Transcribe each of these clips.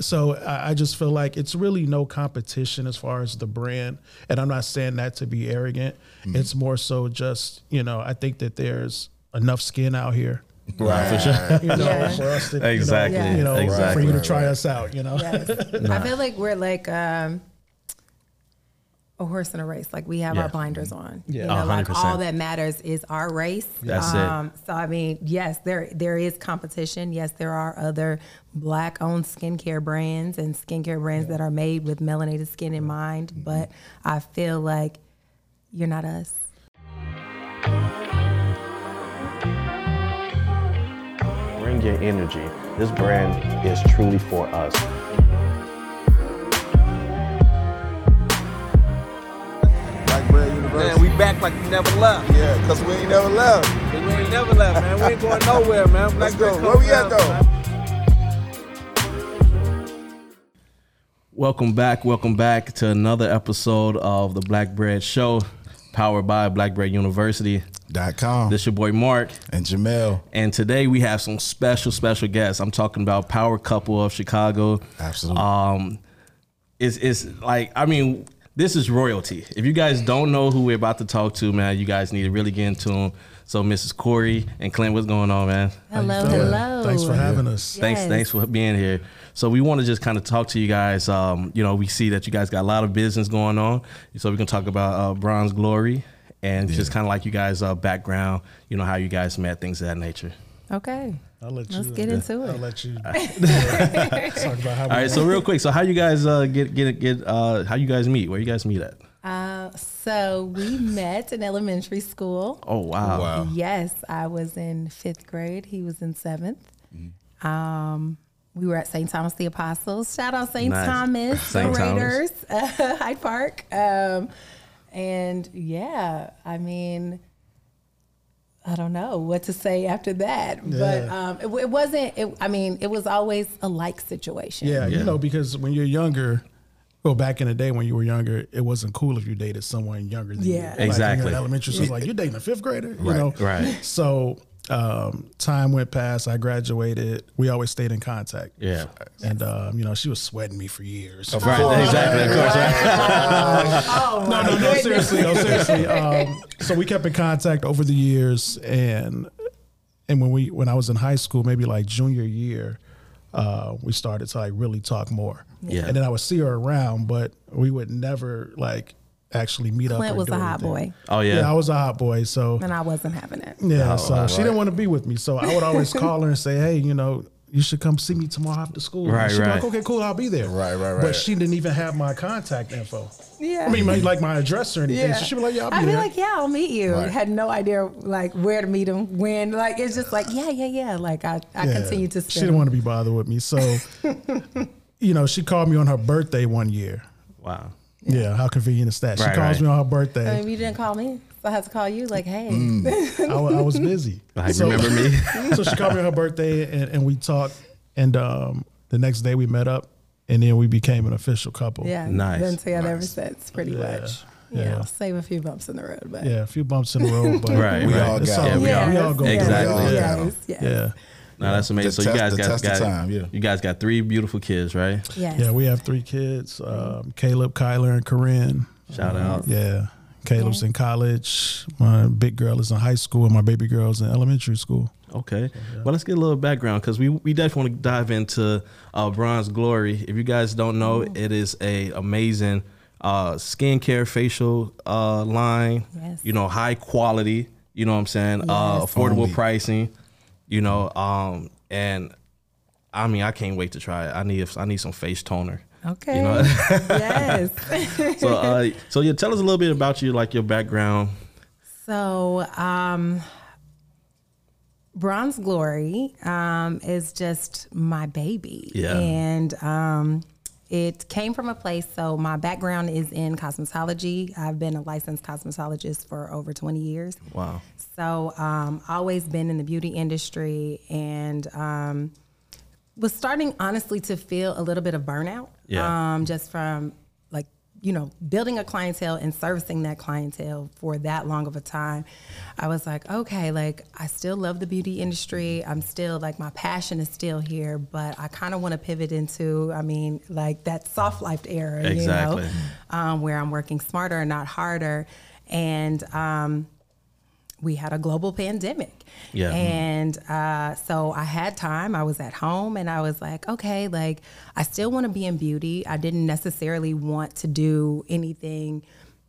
so I, I just feel like it's really no competition as far as the brand, and I'm not saying that to be arrogant. It's more so just you know I think that there's enough skin out here. Right. For sure. You know, Yeah. for us to, Exactly. You know, you know Exactly. for you to try right. us out. You know. Yes. I feel like we're like um, a horse in a race. Like we have Yeah. our blinders on. Yeah. You know, like 100%. all that matters is our race. That's it. Um, so I mean, yes, there there is competition. Yes, there are other black owned skincare brands and skincare brands that are made with melanated skin in mm-hmm. mind. Mm-hmm. But I feel like you're not us. Bring your energy. This brand is truly for us. Black University. Man, we back like we never left. yeah, because we ain't never left. We ain't never left, man. We ain't going nowhere, man. Let's go. Bread Where we at, though? man. Welcome back. Welcome back to another episode of the Black Bread Show, powered by Black Bread University. Dot com. This your boy Mark, and Jamel. and today we have some special, special guests. I'm talking about Power Couple of Chicago. Absolutely. Um, it's it's like I mean, this is royalty. If you guys don't know who we're about to talk to, man, you guys need to really get into them. So, Mrs. Cori and Clint, what's going on, man? Hello, Feeling? hello. Thanks for having us. Thanks, Yes. thanks for being here. So we want to just kind of talk to you guys. Um, you know, we see that you guys got a lot of business going on, so we can talk about uh, Bronze Glory and just kind of like you guys' uh, background. You know, how you guys met, things of that nature. Okay. I'll let you. Let's get into it. I'll let you talk about how. All right, so real quick, so how you guys uh, get get get uh, how you guys meet? Where you guys meet at? Uh, so we met in elementary school. Oh wow, Wow. Yes, I was in fifth grade. He was in 7th Um, we were at St. Thomas the Apostles. Shout out St. Nice. Thomas, St. the Thomas. Raiders, uh, Hyde Park. Um, and yeah, I mean, I don't know what to say after that, but um, it, it wasn't. It, I mean, it was always a like situation. Yeah, Yeah. you know, because when you're younger, well, back in the day when you were younger, it wasn't cool if you dated someone younger than Yeah. you. Like, when you're Exactly. in elementary school, it's like you're dating a fifth grader, you Right, know. right. So um, time went past. I graduated. We always stayed in contact. Yeah. And um, you know, she was sweating me for years. Right, exactly, of course. Right? Oh no, no, no, seriously, no, seriously. Um, so we kept in contact over the years, and and when we when I was in high school, maybe like junior year, uh, we started to like really talk more. Yeah. And then I would see her around, but we would never like actually meet up. Clint or was a hot anything. boy, Oh Yeah. yeah, I was a hot boy. So and I wasn't having it. yeah, Oh, so wow, she didn't want to be with me. So I would always call her and say, hey, you know. You should come see me tomorrow after school. Right, She'd be right. like, okay, cool, I'll be there. Right, right, right. But she didn't even have my contact info. Yeah. I mean, my- like my address or anything. So she'd be like, yeah, I'll be I'd be there. like, yeah, I'll meet you. Right. Had no idea like where to meet him, when. Like it's just like, yeah, yeah, yeah. Like I, I Yeah. continue to. She didn't want to be bothered with me. So, you know, she called me on her birthday one year. wow. Yeah, how convenient is that? She calls right. me on her birthday. I birthday. mean, you didn't call me, so I had to call you. Like, hey, I, I was busy. Like, So- remember me? so she called me on her birthday and, and we talked. And um, the next day we met up and then we became an official couple. yeah, Nice. Been together ever since, pretty Yeah. much. You Yeah. save a few bumps in the road, but Yeah, a few bumps in the road, but Right, We right. all it's got all- it. Yeah, we Yes, all go yes, Exactly. Yes, yes. Yeah. No, that's amazing. The so you guys the got, test of got time, yeah. you guys got three beautiful kids, right? yes. Yeah, we have three kids um, Caleb, Kyler, and Corinne. Shout out. Yeah. Caleb's in college. My big girl is in high school, and my baby girl's in elementary school. Okay. Well, let's get a little background because we, we definitely want to dive into uh, Bronze Glory. If you guys don't know, it is a amazing uh, skincare facial uh, line. Yes. You know, high quality. You know what I'm saying? Uh, Yes. affordable Only. pricing. You know, um, and I mean, I can't wait to try it. I need I need some face toner. Okay. You know? yes. so uh, so yeah, tell us a little bit about you, like your background. So, um, Bronze Glory um, is just my baby. Yeah. And um, it came from a place, so my background is in cosmetology. I've been a licensed cosmetologist for over 20 years. Wow. So, um, always been in the beauty industry and um, was starting honestly to feel a little bit of burnout. Yeah. Um, just from you know, building a clientele and servicing that clientele for that long of a time, I was like, okay, like I still love the beauty industry. I'm still like my passion is still here, but I kind of want to pivot into, I mean, like that soft life era, Exactly. you know, um, where I'm working smarter and not harder. And um, we had a global pandemic. Yeah. And uh, so I had time. I was at home and I was like, okay, like I still want to be in beauty. I didn't necessarily want to do anything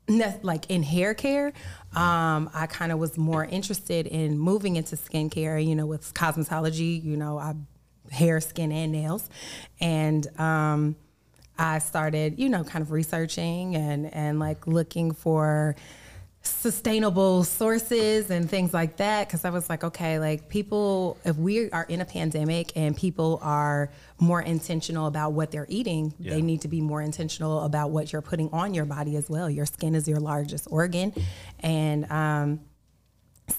ne- like in hair care. Um, I kind of was more interested in moving into skincare, you know, with cosmetology, you know, I hair, skin, and nails. And um, I started, you know, kind of researching and, and like looking for sustainable sources and things like that because i was like okay like people if we are in a pandemic and people are more intentional about what they're eating Yeah. they need to be more intentional about what you're putting on your body as well your skin is your largest organ and um,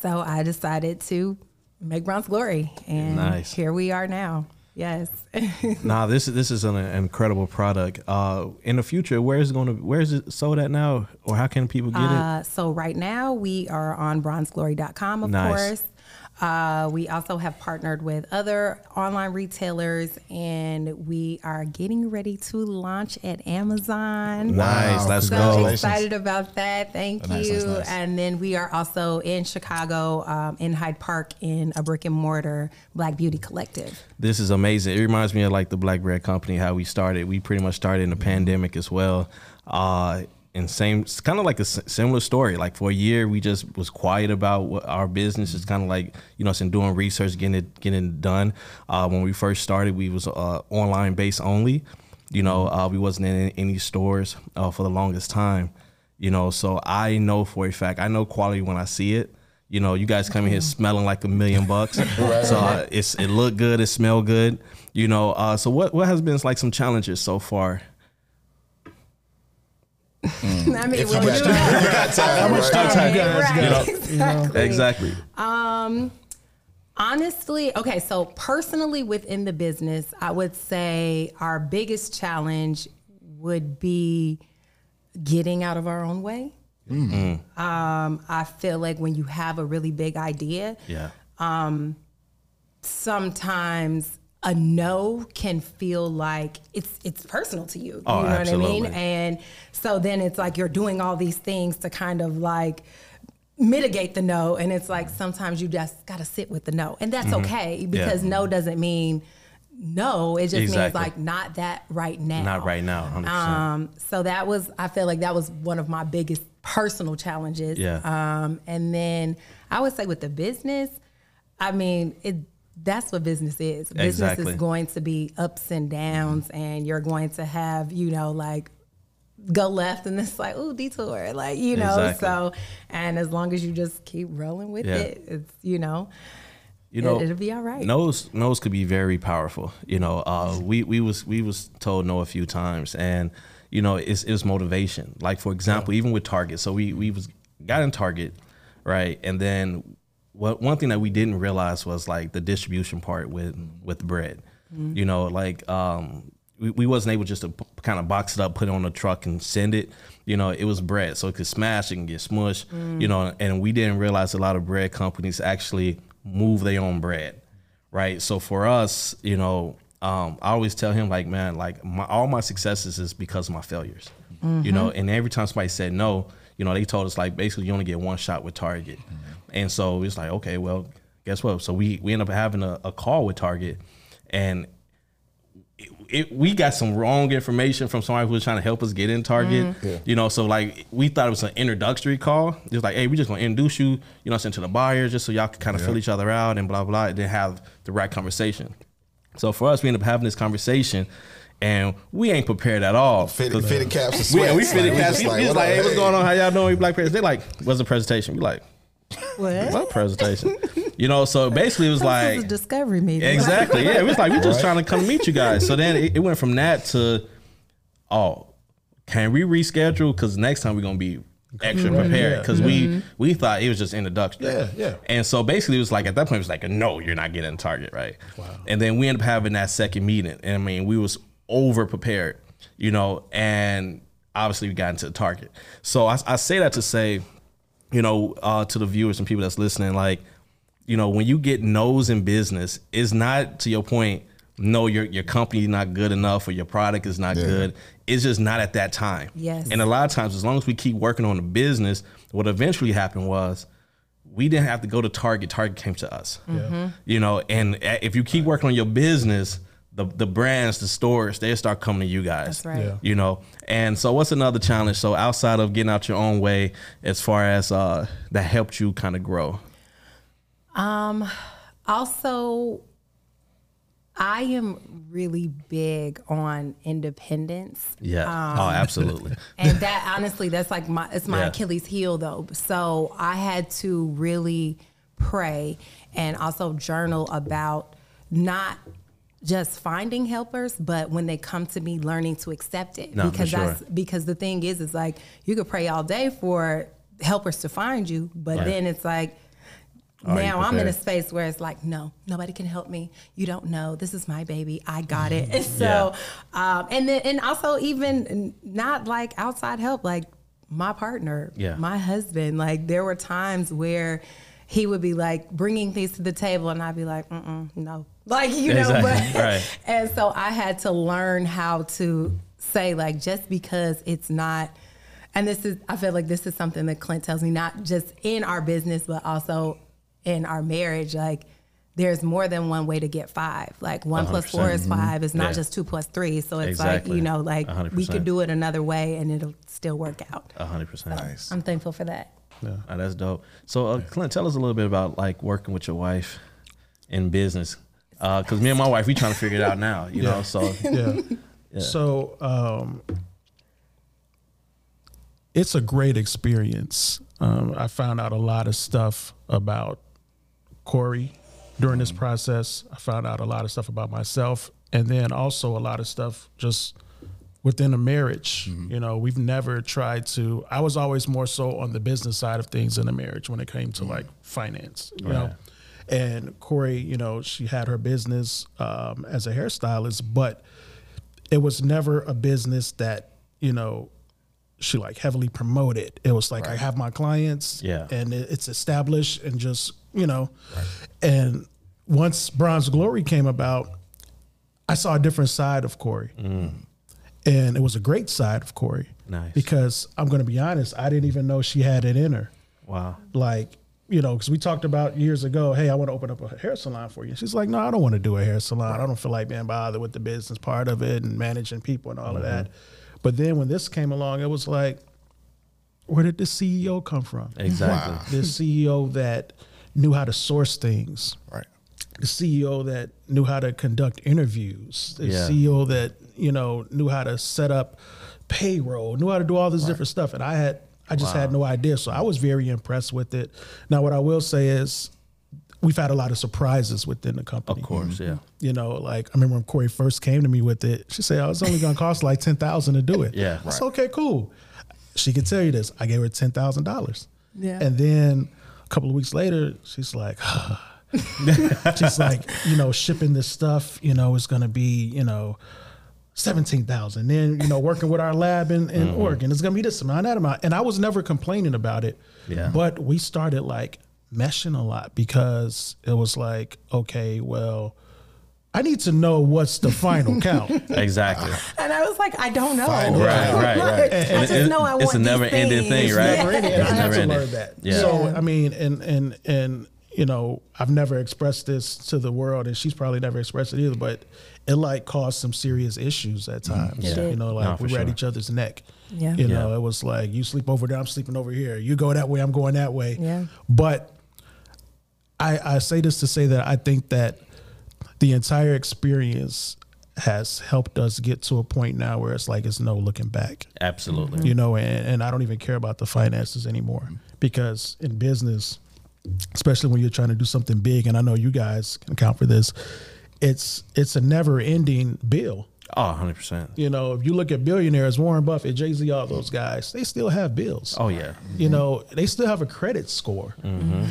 so i decided to make bronze glory and Nice. here we are now yes Nah, this is this is an incredible product. Uh, in the future, where is it going to? Where is it sold at now, or how can people get it? Uh, so right now we are on bronzeglory.com, of Nice. course. Uh, we also have partnered with other online retailers, and we are getting ready to launch at Amazon. Nice, Wow, let's So go. excited about that. Thank Nice, you. nice, nice. And then we are also in Chicago, um, in Hyde Park, in a brick and mortar Black Beauty Collective. This is amazing. It reminds me of like the Black Bread Company, how we started. We pretty much started in the pandemic as well. Uh, and same, it's kind of like a s- similar story. Like for a year, we just was quiet about what our business is kind of like, you know, some doing research, getting it, getting it done. Uh, when we first started, we was uh, online based only. You know, uh, we wasn't in any stores uh, for the longest time. You know, so I know for a fact, I know quality when I see it. You know, you guys come in here smelling like a million bucks. so uh, it's it looked good, it smelled good. You know, uh, so what what has been like some challenges so far? I mean, If when you you got time, you got time. How much right? time you guys Right, got? exactly. Exactly. Honestly, okay, so personally within the business, I would say our biggest challenge would be getting out of our own way. Um, I feel like when you have a really big idea, Yeah. Um, sometimes a no can feel like it's it's personal to you. Oh, you know what I mean? And so then it's like you're doing all these things to kind of like mitigate the no and it's like sometimes you just got to sit with the no and that's okay because no doesn't mean no it just means like not that right now Not right now, 100%. um, so that was I feel like that was one of my biggest personal challenges. Yeah. Um, and then I would say with the business, I mean it. That's what business is. Business Exactly. is going to be ups and downs, and you're going to have you know like go left and it's like oh detour like you know Exactly. so and as long as you just keep rolling with Yeah. it it's you know you know, It- it'll be all right. Nose, nose could be very powerful. You know, uh, we we was we was told no a few times, and you know, it's it's motivation. Like for example, even with Target, so we we was got in Target, right, and then what one thing that we didn't realize was like the distribution part with with bread. You know, like um, we, we wasn't able just to p- kind of box it up, put it on a truck, and send it. You know, it was bread, so it could smash, it can get smushed. You know, and we didn't realize a lot of bread companies actually move their own bread, right? So for us, you know, um, I always tell him like, man, like my, all my successes is because of my failures, you know. And every time somebody said no, you know, they told us like basically you only get one shot with Target, mm-hmm. and so it's like, okay, well, guess what? So we we end up having a, a call with Target, and it, it, we got some wrong information from somebody who was trying to help us get in Target. Mm-hmm. You know, so like we thought it was an introductory call. It was like, hey, we're just gonna introduce you, you know, send to the buyers just so y'all can kind of fill each other out and blah blah, and then have the right conversation. So for us, we end up having this conversation, and we ain't prepared at all. Fitted, fitted caps and We, sweats. we fitted Like, caps. just We was like, what hey, what's going on? How y'all doing? We black parents. They like, what's the presentation? We like, what what presentation? you know, so basically it was like is a discovery meeting Exactly. Yeah, it was like we just Right. trying to come meet you guys. So then it, it went from that to, oh, can we reschedule? Because next time we're gonna be extra prepared. Because we mm-hmm. we thought it was just introduction. Yeah, yeah. And so basically it was like at that point it was like no, you're not getting Target right. Wow. And then we ended up having that second meeting, and I mean we was over prepared, you know, and obviously we got into the Target. So I, I say that to say, you know, uh, to the viewers and people that's listening, like, you know, when you get no's in business, it's not to your point. No, your your company is not good enough, or your product is not Yeah. good. It's just not at that time. Yes. And a lot of times, as long as we keep working on the business, what eventually happened was we didn't have to go to Target. Target came to us. You know, and if you keep working on your business, the the brands, the stores, they start coming to you guys. That's right. Yeah. You know, and so what's another challenge? So outside of getting out your own way, as far as uh, that helped you kind of grow. Um, also, I am really big on independence. Yeah. oh, absolutely. and that honestly that's like my it's my Yeah. achilles heel though so i had to really pray and also journal about not just finding helpers but when they come to me learning to accept it No, because sure. that's because the thing is is like you could pray all day for helpers to find you but Right. then it's like Are now I'm in a space where it's like, no, nobody can help me. You don't know. This is my baby. I got it. And so, um, and then, and also even not like outside help, like my partner, Yeah. my husband. Like there were times where he would be like bringing things to the table, and I'd be like, Mm-mm, no, like you know. Exactly. But Right. and so I had to learn how to say like just because it's not. And this is, I feel like this is something that Clint tells me, not just in our business, but also in our marriage. Like, there's more than one way to get five. Like, one plus four is 5 It's not. Yeah. just two plus three. So it's Exactly. like, you know, like A hundred we percent. could do it another way and it'll still work out. A hundred percent. Nice. I'm thankful for that. Oh, that's dope. So, uh, Clint, tell us a little bit about like working with your wife in business. Because me and my wife, we trying to figure it out now. You know, so yeah. So um, it's a great experience. Um, I found out a lot of stuff about Cori during this process. I found out a lot of stuff about myself, and then also a lot of stuff just within a marriage. You know, we've never tried to. I was always more so on the business side of things in a marriage when it came to like finance. You know. Right. And Cori, you know, she had her business um, as a hairstylist, but it was never a business that you know she like heavily promoted. It was like I have my clients, Yeah. and it's established, and just you know, and once Bronze Glory came about, I saw a different side of Cori, and it was a great side of Cori. Nice. because I'm going to be honest, I didn't even know she had it in her wow. like you know because we talked about years ago hey i want to open up a hair salon for you. She's like no i don't want to do a hair salon. I don't feel like being bothered with the business part of it and managing people and all of that. Mm-hmm. But then when this came along it was like where did the ceo come from? Exactly. Wow. the ceo that knew how to source things. Right. the CEO that knew how to conduct interviews, the Yeah. CEO that you know knew how to set up payroll, knew how to do all this different stuff, and I had I just had no idea. So I was very impressed with it. Now, what I will say is, we've had a lot of surprises within the company. Of course, mm-hmm. yeah. You know, like I remember when Cori first came to me with it, she said, "Oh, it's only going to cost like ten thousand to do it." Yeah. I said, "Okay, cool." She could tell you this. I gave her ten thousand dollars. Yeah. And then a couple of weeks later, she's like, she's like, you know, shipping this stuff, you know, is going to be, you know, seventeen thousand. Then, you know, working with our lab in, in Mm-hmm. Oregon, it's going to be this amount, that amount. And I was never complaining about it. Yeah. But we started like meshing a lot because it was like, okay, well, I need to know what's the final count. Exactly. And I was like, I don't know. Fine. Right, right, right. I And just it- know I want it's a never-ending thing, right? never ending. It's I had to learn that. Yeah. So I mean, and and and you know, I've never expressed this to the world, and she's probably never expressed it either. But it like caused some serious issues at mm-hmm. times. Yeah. You know, like No, we were at each other's neck. Yeah. You know, Yeah. it was like you sleep over there, I'm sleeping over here. You go that way, I'm going that way. Yeah. But I I say this to say that I think that the entire experience has helped us get to a point now where it's like it's no looking back Absolutely. you know, and, and I don't even care about the finances anymore because in business, especially when you're trying to do something big, and I know you guys can count for this, it's it's a never ending bill. Oh, 100%. You know, if you look at billionaires, Warren Buffett, Jay Z, all those guys, they still have bills. Oh, yeah. You know, they still have a credit score.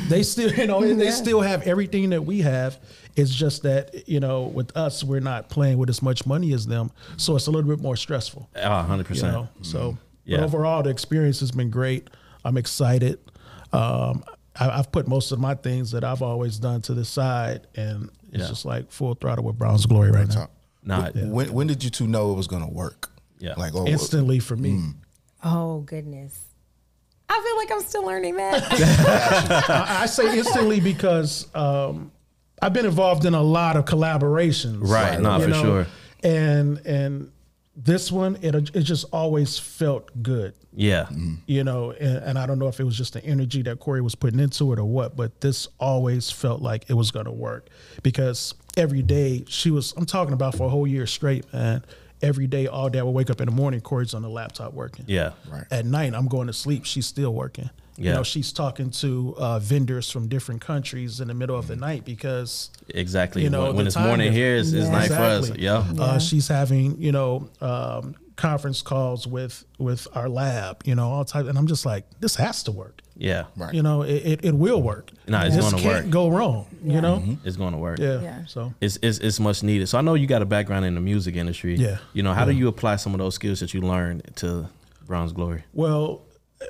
They still, you know, they still have everything that we have. It's just that, you know, with us, we're not playing with as much money as them. So it's a little bit more stressful Oh, 100%. you know. So Yeah. But overall, the experience has been great. I'm excited. Um, I, I've put most of my things that I've always done to the side, and it's Yeah. just like full throttle with Bronze Glory right now. Talk. Nah, When when did you two know it was gonna work? Yeah. Like oh, Instantly for me. Oh goodness. I feel like I'm still learning that. I, I say instantly because um, I've been involved in a lot of collaborations. Right, Not for sure. And and this one, it it just always felt good. yeah, mm-hmm. you know, and, and I don't know if it was just the energy that Cori was putting into it or what, but this always felt like it was going to work because every day she was, I'm talking about for a whole year straight, man. Every day, all day, I would wake up in the morning, Cori's on the laptop working. yeah, Right. At night, I'm going to sleep, she's still working. You Yeah. know, she's talking to uh, vendors from different countries in the middle of the night because exactly. You know, when, when it's morning difference. here, it's, it's Yeah. night for us. Exactly. Yeah, Uh, she's having, you know, um, conference calls with with our lab, you know, all types, and I'm just like, this has to work. yeah, Right. You know, it, it, it will work. Nah, it's gonna work. can't go wrong. You know, it's going to work. yeah. Yeah. So It's, it's it's much needed. So I know you got a background in the music industry. Yeah. You know, how do you apply some of those skills that you learned to Bronze Glory? well,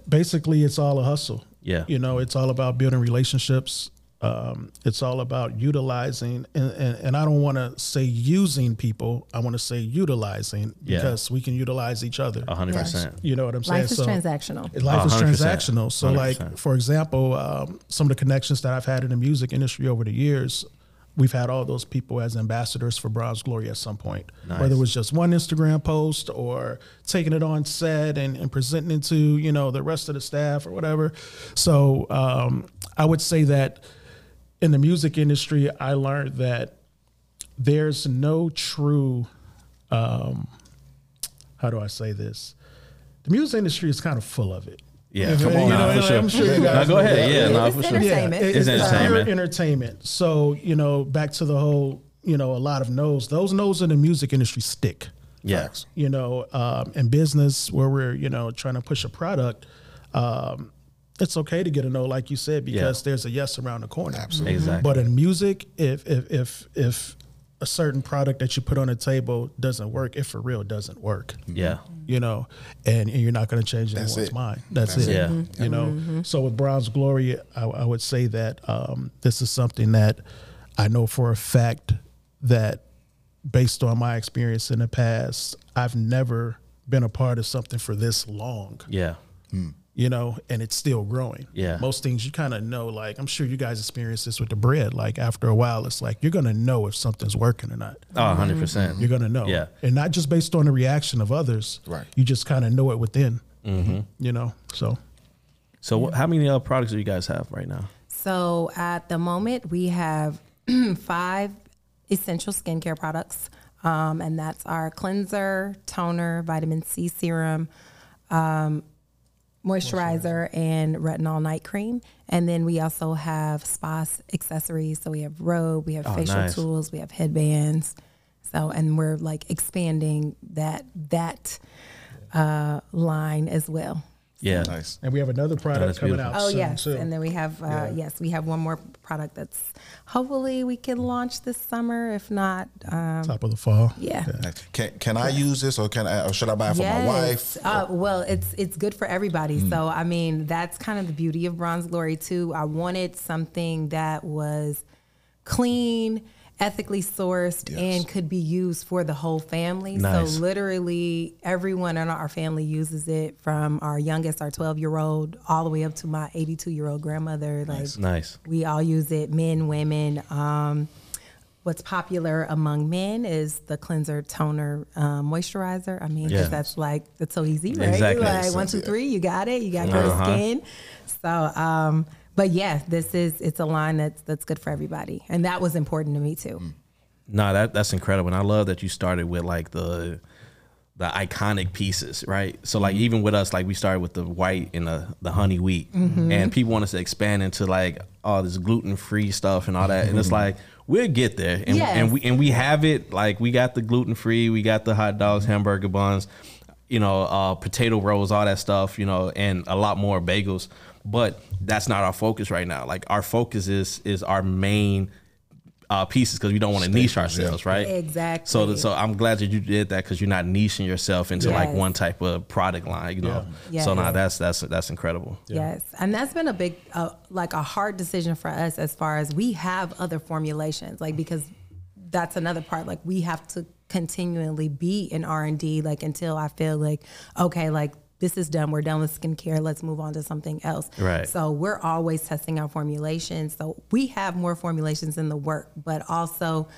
basically, it's all a hustle. Yeah. You know, it's all about building relationships. Um, it's all about utilizing, and, and, and I don't want to say using people. I want to say utilizing Yeah. because we can utilize each other. A hundred percent. You know what I'm saying? Life is So- transactional. Life is 100%. transactional. So, 100%. like for example, um, some of the connections that I've had in the music industry over the years, we've had all those people as ambassadors for Bronze Glory at some point. Whether it was just one Instagram post or taking it on set and, and presenting it to you know the rest of the staff or whatever. So um, I would say that in the music industry, I learned that there's no true um, how do I say this? The music industry is kind of full of it. Yeah, You come know, on now, and for sure. I'm sure you Now guys go ahead. that. Yeah, no, It's for sure. entertainment. Yeah, It's it's entertainment. pure entertainment. So you know, back to the whole, you know, a lot of no's. Those no's in the music industry stick. Yeah. You know, um, in business where we're you know trying to push a product, um, it's okay to get a no, like you said, because there's a yes around the corner. Absolutely. Exactly. But in music, if if if if a certain product that you put on a table doesn't work, it for real doesn't work Yeah. you know, and, and you're not going to change That's anyone's it. mind. That's, That's it. it. Yeah. Mhm. You know, so with Bronze Glory, I, I would say that um, this is something that I know for a fact that based on my experience in the past, I've never been a part of something for this long, Yeah. You know, and it's still growing. Yeah. Most things you kind of know, like I'm sure you guys experience this with the bread. Like after a while, it's like you're going to know if something's working or not. Oh, 100 percent. You're gonna know, Yeah. and not just based on the reaction of others. Right. You just kind of know it within. Mm-hmm. You know, so So what, how many uh, products do you guys have right now? So at the moment, we have five essential skincare products, um, and that's our cleanser, toner, vitamin C serum, um, moisturizer, and retinol night cream. And then we also have spa accessories. So we have robe, we have facial nice. tools, we have headbands. So and we're like expanding that that uh, line as well. Yeah. Nice. and we have another that's product coming beautiful. out. Oh soon yes, too. and then we have uh, yes, we have one more product that's hopefully we can launch this summer. If not, um, top of the fall. yeah. Nice. Can can I use this or can I or should I buy it for my wife? Uh, well, it's it's good for everybody. So I mean, that's kind of the beauty of Bronze Glory too. I wanted something that was clean, ethically sourced, Yes. and could be used for the whole family. Nice. So literally, everyone in our family uses it, from our youngest, our 12 year old, all the way up to my 82 year old grandmother. Like Nice. we all use it, men, women. Um, what's popular among men is the cleanser, toner, um, moisturizer. I mean, Yeah. that's like that's so easy, right? Exactly. Like one, two, three, you got it. You got good Uh-huh. skin. So, um, but yeah, this is it's a line that's that's good for everybody, and that was important to me too. Mm. No, that that's incredible, and I love that you started with like the the iconic pieces, right? So like mm-hmm. even with us, like we started with the white and the the honey wheat, mm-hmm. and people want us to expand into like all this gluten free stuff and all that, and it's mm-hmm. like we'll get there, and, Yes. and we and we have it. Like we got the gluten free, we got the hot dogs, hamburger buns, you know, uh, potato rolls, all that stuff, you know, and a lot more bagels. But that's not our focus right now. Like our focus is is our main uh, pieces because we don't want to niche ourselves, right? Exactly. So, so I'm glad that you did that because you're not niching yourself into like one type of product line, you know. Yeah. So now Yes. that's that's that's incredible. Yes, and that's been a big, uh, like a hard decision for us as far as we have other formulations, like because that's another part. Like we have to continually be in R and D, like until I feel like okay, like this is done. We're done with skincare. Let's move on to something else. Right. So we're always testing our formulations. So we have more formulations in the work, but also.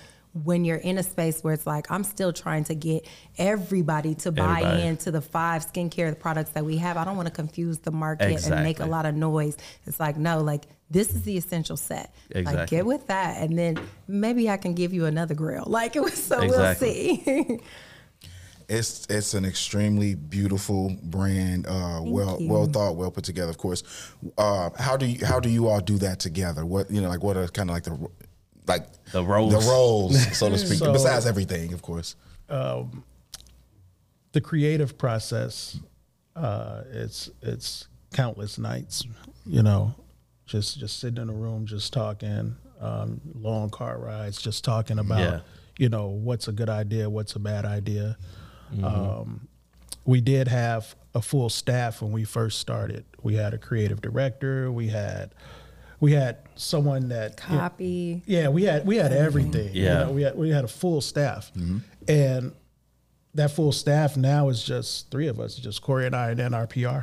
When you're in a space where it's like I'm still trying to get everybody to buy Everybody. into the five skincare products that we have, I don't want to confuse the market and make a lot of noise. It's like, no, like this is the essential set. Exactly. Like get with that, and then maybe I can give you another grill. Like it was, so Exactly. we'll see. It's it's an extremely beautiful brand, uh, well you. well thought, well put together. Of course, uh, how do you how do you all do that together? What you know, like what are kind of like the like The roles. the roles, so to speak. So- besides everything, of course. the creative process uh, it's it's countless nights you know just just sitting in a room just talking um, long car rides just talking about Yeah. you know what's a good idea what's a bad idea Mm-hmm. um, we did have a full staff when we first started we had a creative director we had we had someone that you know, Copy. yeah, we had we had everything. you Yeah. know, we had we had a full staff, and that full staff now is just three of us, just Cori and I, and then our PR.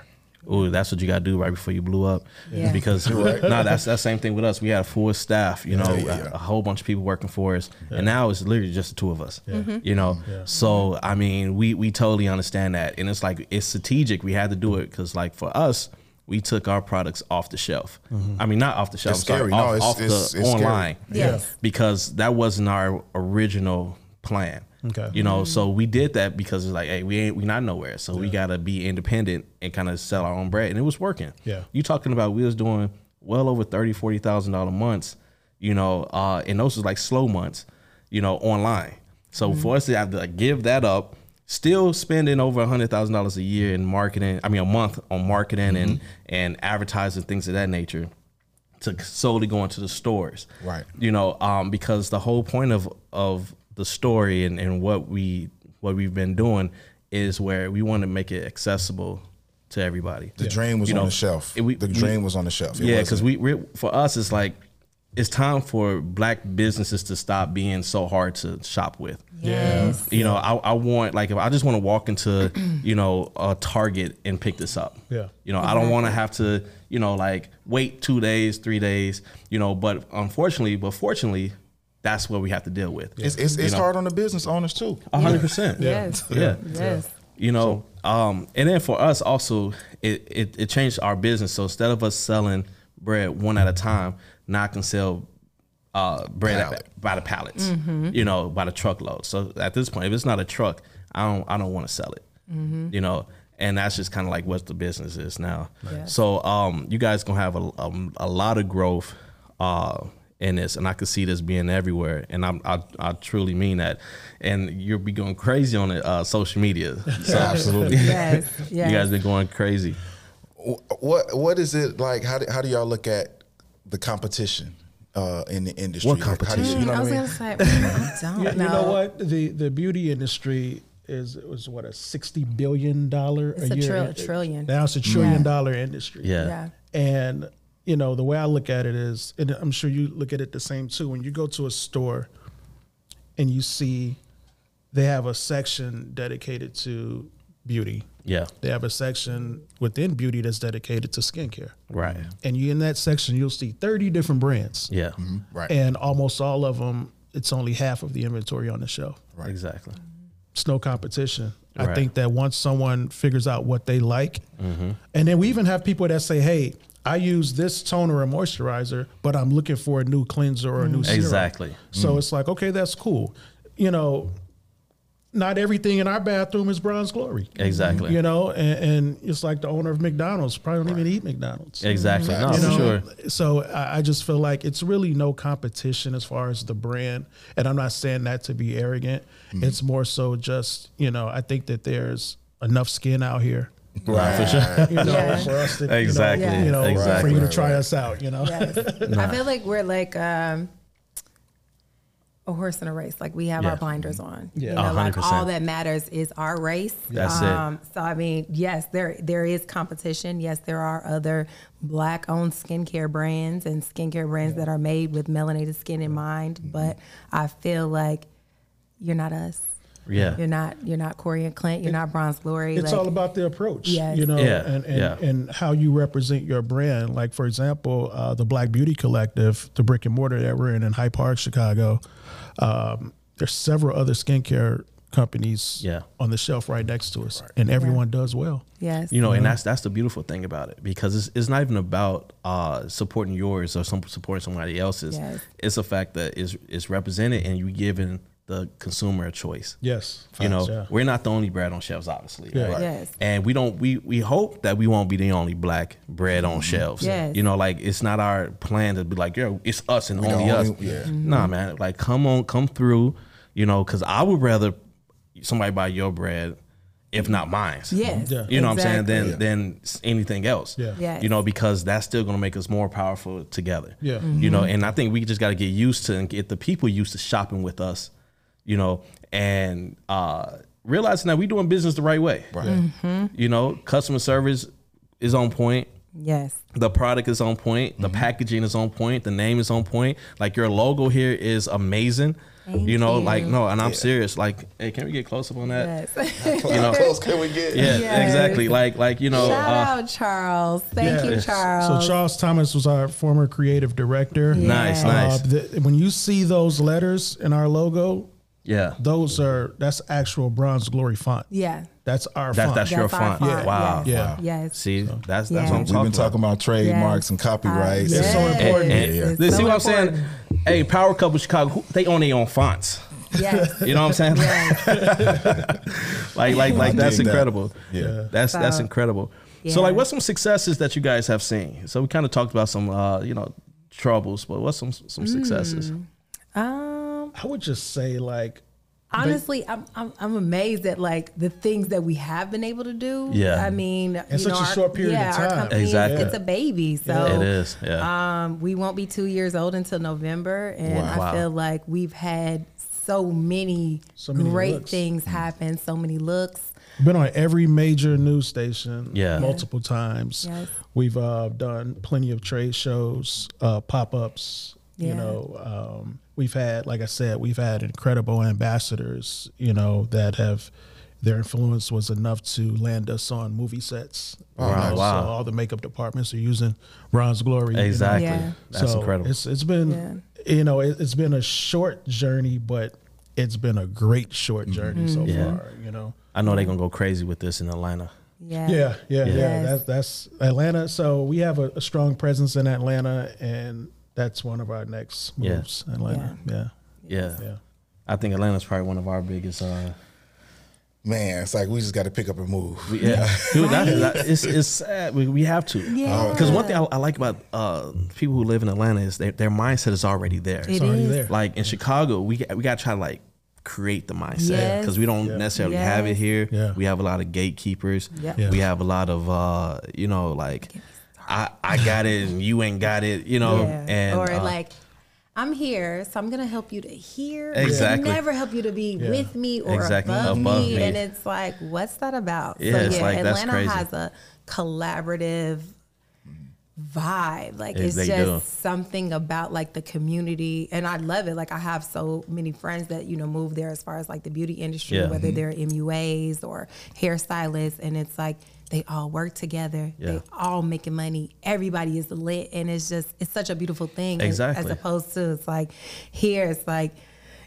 Ooh, that's what you gotta do right before you blew up. Yeah. Because no, that's that same thing with us. We had a full staff, you know, yeah, a- yeah. A, whole bunch of people working for us, and now it's literally just the two of us. Mm-hmm. You know, so I mean, we we totally understand that, and it's like it's strategic. We had to do it because, like, for us. We took our products off the shelf. Mm-hmm. I mean, not off the shelf. It's I'm sorry, scary. No, off, it's- off it's- the it's scary. online. Yes. because that wasn't our original plan. Okay. You know, so we did that because it's like, hey, we ain't we not nowhere, so we gotta be independent and kind of sell our own bread, and it was working. Yeah. You talking about we was doing well over thirty, forty thousand dollar months, you know, uh, and those was like slow months, you know, online. So for us to have to like, give that up, still spending over a hundred thousand dollars a year in marketing, I mean a month on marketing and and advertising things of that nature to solely go into the stores. Right. You know, um, because the whole point of of the story and, and what we what we've been doing is where we want to make it accessible to everybody. The dream was You on know, the shelf. it- we- the we- dream was on the shelf. It yeah, because we, we for us it's like it's time for black businesses to stop being so hard to shop with. Yes. You know, I, I want like if I just want to walk into, you know, a Target and pick this up. Yeah. You know, I don't mm-hmm. want to have to, you know, like wait two days, three days, you know, but unfortunately, but fortunately, that's what we have to deal with. it's it's, it's hard on the business owners too. A hundred percent. Yes. Yeah. Yes. You know, um, and then for us also, it, it it changed our business. So instead of us selling bread one at a time, now I can sell uh, bread Pallet. at, by the pallets. Mm-hmm. You know, by the truckload. So at this point, if it's not a truck, I don't I don't want to sell it. Mm-hmm. You know, and that's just kind of like what the business is now. Yeah. So um, you guys gonna have a, a, a lot of growth uh, in this, and I could see this being everywhere, and I'm, I I truly mean that. And you'll be going crazy on it, uh, social media. So absolutely. Yes. Yes. you guys been going crazy. What what is it like? How do, how do y'all look at the competition uh, in the industry? What Like, you- competition? you know I what was I mean? gonna say, I don't You, you know. know what? The the beauty industry is it was what a sixty billion dollar It's a year. trill- trillion. Now it's a trillion Yeah. dollar industry. Yeah. Yeah. And you know the way I look at it is, and I'm sure you look at it the same too. When you go to a store and you see they have a section dedicated to beauty, Yeah. they have a section within beauty that's dedicated to skincare, Right. and you in that section you'll see 30 different brands, Yeah. Mm-hmm. Right. and almost all of them it's only half of the inventory on the shelf. Right. Exactly. It's no competition. I think that once someone figures out what they like, mm-hmm. and then we even have people that say, "Hey, I use this toner or moisturizer, but I'm looking for a new cleanser or a new serum." Exactly. So it's like, okay, that's cool. You know, not everything in our bathroom is bronze glory. Exactly. You know, and, and it's like the owner of McDonald's probably don't even eat McDonald's. Exactly. No, You know, sure. So I, I just feel like it's really no competition as far as the brand, and I'm not saying that to be arrogant. Mm-hmm. It's more so just you know I think that there's enough skin out here, right. you know, Yeah. for us to Exactly. you know, you know Exactly. for you to try us out, you know. Yes. I feel like we're like um a horse in a race. Like we have Yeah. our blinders on. Yeah. You know, A hundred like all that matters is our race. That's it. So I mean, yes, there there is competition. Yes, there are other black owned skincare brands and skincare brands that are made with melanated skin in mind. Mm-hmm. But I feel like you're not us. Yeah. You're not you're not Cori and Clint. You're not Bronze Glory. It's like, all about the approach, Yes. you know, Yeah, and and, yeah. and how you represent your brand. Like for example, uh, the Black Beauty Collective, the brick and mortar that we're in in Hyde Park, Chicago. Um, there's several other skincare companies Yeah. on the shelf right next to us, and everyone does well. yes. You know, and that's that's the beautiful thing about it because it's, it's not even about uh, supporting yours or some supporting somebody else's. Yes. It's the fact that it's, it's represented and you giving the consumer a choice. Yes, You know, yeah. we're not the only bread on shelves, obviously. Yeah. Right? Right. Yes. And we don't we we hope that we won't be the only black bread on mm-hmm. shelves. Yes. You know, like it's not our plan to be like, yo, it's us and the only us. only- yeah. Nah, mm-hmm. man. Like come on, come through. You know, because I would rather somebody buy your bread, if not mine. Yes. Yeah. You know what I'm saying? exactly. Than than anything else. Yeah. Yes. You know, because that's still gonna make us more powerful together. Yeah. You know, mm-hmm. and I think we just gotta get used to and get the people used to shopping with us, you know, and uh realizing that we're doing business the right way. Right. Mm-hmm. You know, customer service is on point. Yes. The product is on point. The packaging is on point. The name is on point. Like your logo here is amazing. Thank you know, you. like no, and I'm serious. Like, hey, can we get close up on that? Yes. You know, How close can we get? yeah, Yes. exactly. Like, like you know, Shout uh, out Charles. Thank you, Charles. So Charles Thomas was our former creative director. nice, Yeah. nice. Uh, the, when you see those letters in our logo, yeah, those are that's actual bronze glory font. yeah. That's our That's- font. that's your That's our font. font. Wow. Yes. Yeah. Yes. See, that's that's Yeah. what I'm We've We've talking been talking about trademarks Yes. and copyrights. It's so important. And, Yeah. and It's see so what I'm saying? Hey, Power Couple Chicago, they own their own fonts. Yes. You know what I'm saying? yes. like, like, like I that's dig that. incredible. Yeah. that's that's incredible. yeah. So, like, what's some successes that you guys have seen? So, we kind of talked about some, uh, you know, troubles, but what's some some successes? Um. I would just say like Honestly, I'm, I'm I'm amazed at like the things that we have been able to do. Yeah. I mean, in such a short period of yeah, time. Our company, is- Exactly. It's a baby, so It is, yeah. Um, we won't be two years old until November, and Wow. I Wow. feel like we've had so many, So many great looks. things happen, so many looks. been on every major news station Yeah. multiple times. Yes. We've uh, done plenty of trade shows, uh, pop ups. You know, um, we've had, like I said, we've had incredible ambassadors. You know that have their influence was enough to land us on movie sets. You Wow, know, wow. So all the makeup departments are using Bronze Glory. you know. Exactly. Yeah. That's So incredible. It's it's been you know it, it's been a short journey, but it's been a great short journey so Yeah. far. You know. I know they're gonna go crazy with this in Atlanta. Yeah. Yeah, yeah, yeah. Yes. That's that's Atlanta. So we have a, a strong presence in Atlanta, and that's one of our next Yeah. moves. Atlanta. Yeah, Yeah, yeah. I think Atlanta's probably one of our biggest. Uh, Man, it's like we just got to pick up and move. yeah, Dude, that- that- it's it's sad. We, we have to. Yeah. Because one thing I, I like about uh, people who live in Atlanta is they, their mindset is already there. It already is. there. Like in Chicago, we got- we got to try to like create the mindset Yes. because we don't necessarily have it here. Yeah. We have a lot of gatekeepers. Yeah. Yeah. We have a lot of uh, you know like I I got it and you ain't got it. You know Yeah. and or uh, like, I'm here, so I'm gonna help you to hear. Exactly. Never help you to be with me or Exactly. above, Above me. me. And it's like, what's that about? Yeah, so it's yeah, like, that's Atlanta crazy. has a collaborative vibe. Like Yeah, it's just do. something about like the community, and I love it. Like I have so many friends that you know move there as far as like the beauty industry, Yeah. Mm-hmm. whether they're MUAs or hairstylists, and it's like they all work together. Yeah. They all making money. Everybody is lit, and it's just it's such a beautiful thing. as- Exactly. As opposed to it's like here, it's like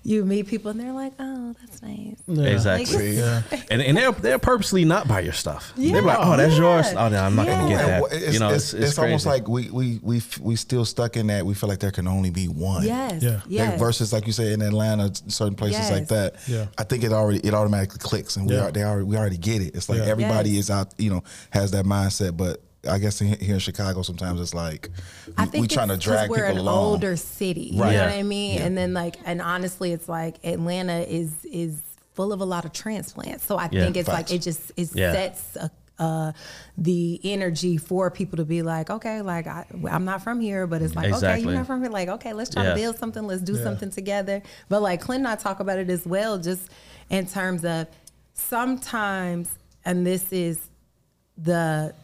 you meet people and they're like, oh, that's nice. Exactly. Like, And, and they're they're purposely not buy your stuff. They're Yeah. like, oh, that's Yeah. yours. Oh, no, I'm not gonna get that. It's, you know, it's, it's, it's, almost like we we we we still stuck in that. We feel like there can only be one. Yes. Yeah. Like, versus like you say in Atlanta, certain places Yes. like that. Yeah. I think it already it automatically clicks, and we are they already we already get it. It's like Yeah. everybody Yes. is out, you know, has that mindset. But I guess in, here in Chicago, sometimes it's like I we, think we trying to drag we're people an along. older city. Right. You know Yeah. what I mean? Yeah. And then like, and honestly, it's like Atlanta is is full of a lot of transplants. So I Yeah. think it's Facts. like it just it Yeah. sets a, uh, the energy for people to be like, okay, like I, I'm not from here, but it's like, okay, you're not from here. Like, okay, let's try Yeah. to build something. Let's do something together. But like Clint and I talk about it as well, just in terms of sometimes, and this is the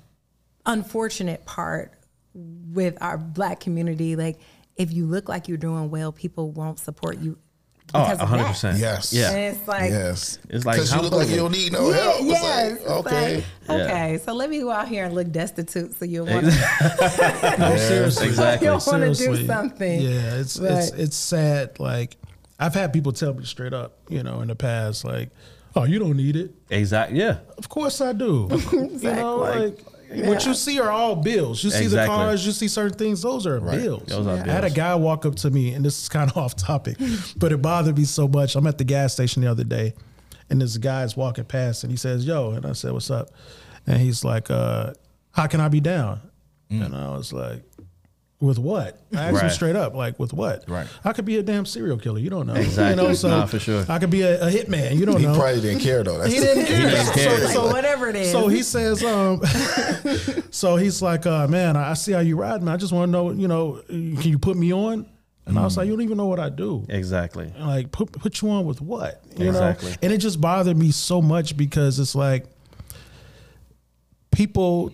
unfortunate part with our black community, like if you look like you're doing well, people won't support you. Oh, because of hundred that. percent. Yes. Yeah. And it's like, yes. It's like, because you look like you don't need no yeah, help. It's yes. like, It's okay. like, Yeah. okay, so let me go out here and look destitute so you'll want to seriously, Exactly. you'll want to do something. Yeah, it's it's But- it's sad. Like I've had people tell me straight up, you know, in the past, like, "Oh, you don't need it." Exactly. Yeah. Of course I do. You know, like. What you see are all bills. You see the cars, you see certain things. Those are bills. Those are I had a guy walk up to me, and this is kind of off topic, but it bothered me so much. I'm at the gas station the other day, and this guy's walking past, and he says, "Yo," and I said, "What's up?" And he's like, uh, "How can I be down?" And I was like, "With what?" I asked him straight up, like, "With what?" Right. I could be a damn serial killer. You don't know. Exactly. You know, so Nah, for sure. I could be a, a hitman. You don't He know. He probably didn't care though. That's He didn't care. didn't care. So, So whatever it is. so he says, um, so he's like, uh, man, I I see how you ride, man. I just want to know, you know, can you put me on? And I was like, you don't even know what I do. Exactly. Like, put put you on with what? You Exactly. know? And it just bothered me so much because it's like people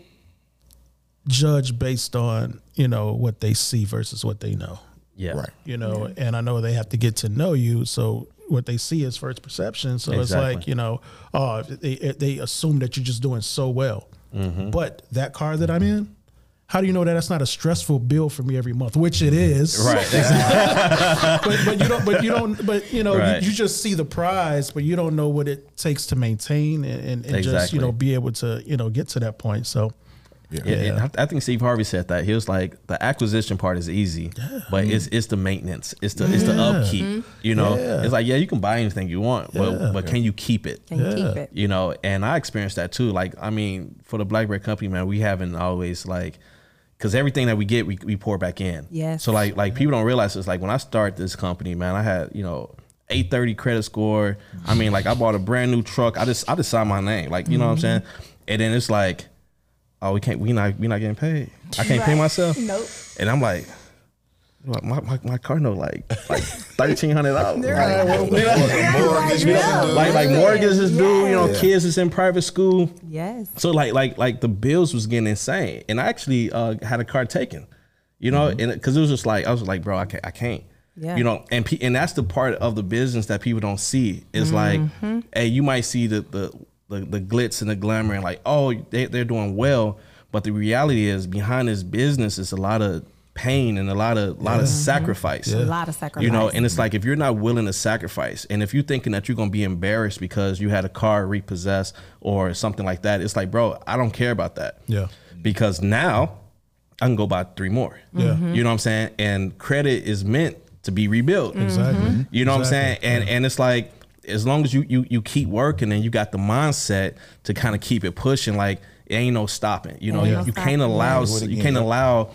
judge based on you know what they see versus what they know Yeah. Right. you know and i know they have to get to know you so what they see is first perception so it's like you know oh they, they assume that you're just doing so well Mm-hmm. but that car that i'm in how do you know that that's not a stressful bill for me every month which it is Right. but, but you don't but you don't but you know Right. you, you just see the prize but you don't know what it takes to maintain and, and, and just you know be able to you know get to that point so Yeah, and I I think Steve Harvey said that. He was like, the acquisition part is easy, but it's it's the maintenance, it's the it's the Yeah. upkeep. Mm-hmm. You know, Yeah. it's like yeah, you can buy anything you want, but Yeah. but can you keep it? Can you keep it? You know, and I experienced that too. Like, I mean, for the Black Bread Company, man, we haven't always like, because everything that we get, we, we pour back in. Yes. So like like people don't realize it's like when I start this company, man, I had you know. 830 credit score. I mean, like I bought a brand new truck. I just I just signed my name. Like, you know what I'm mm-hmm. saying? And then it's like, oh, we can't we not we not getting paid. I can't pay myself. Nope. And I'm like, my my, my car note like like thirteen hundred dollars. Mortgage man, dude. Like like mortgages is due, you know, Yes. kids is in private school. Yes. So like like like the bills was getting insane, and I actually uh, had a car taken, you know, and because it was just like I was like, bro, I can't, I can't, Yeah. you know, and pe- and that's the part of the business that people don't see. It's like, hey, you might see the the the, the glitz and the glamour, and like, oh, they they're doing well, but the reality is behind this business is a lot of pain and a lot of lot of sacrifice. A lot of sacrifice. You know, and it's like if you're not willing to sacrifice, and if you're thinking that you're gonna be embarrassed because you had a car repossessed or something like that, it's like, bro, I don't care about that. Yeah. Because now I can go buy three more. Yeah. Mm-hmm. You know what I'm saying? And credit is meant to be rebuilt. Exactly. You know what I'm saying? Exactly. And and it's like as long as you you you keep working and you got the mindset to kind of keep it pushing, like it ain't no stopping. You know, Ain't you, you can't allow Yeah, you can't allow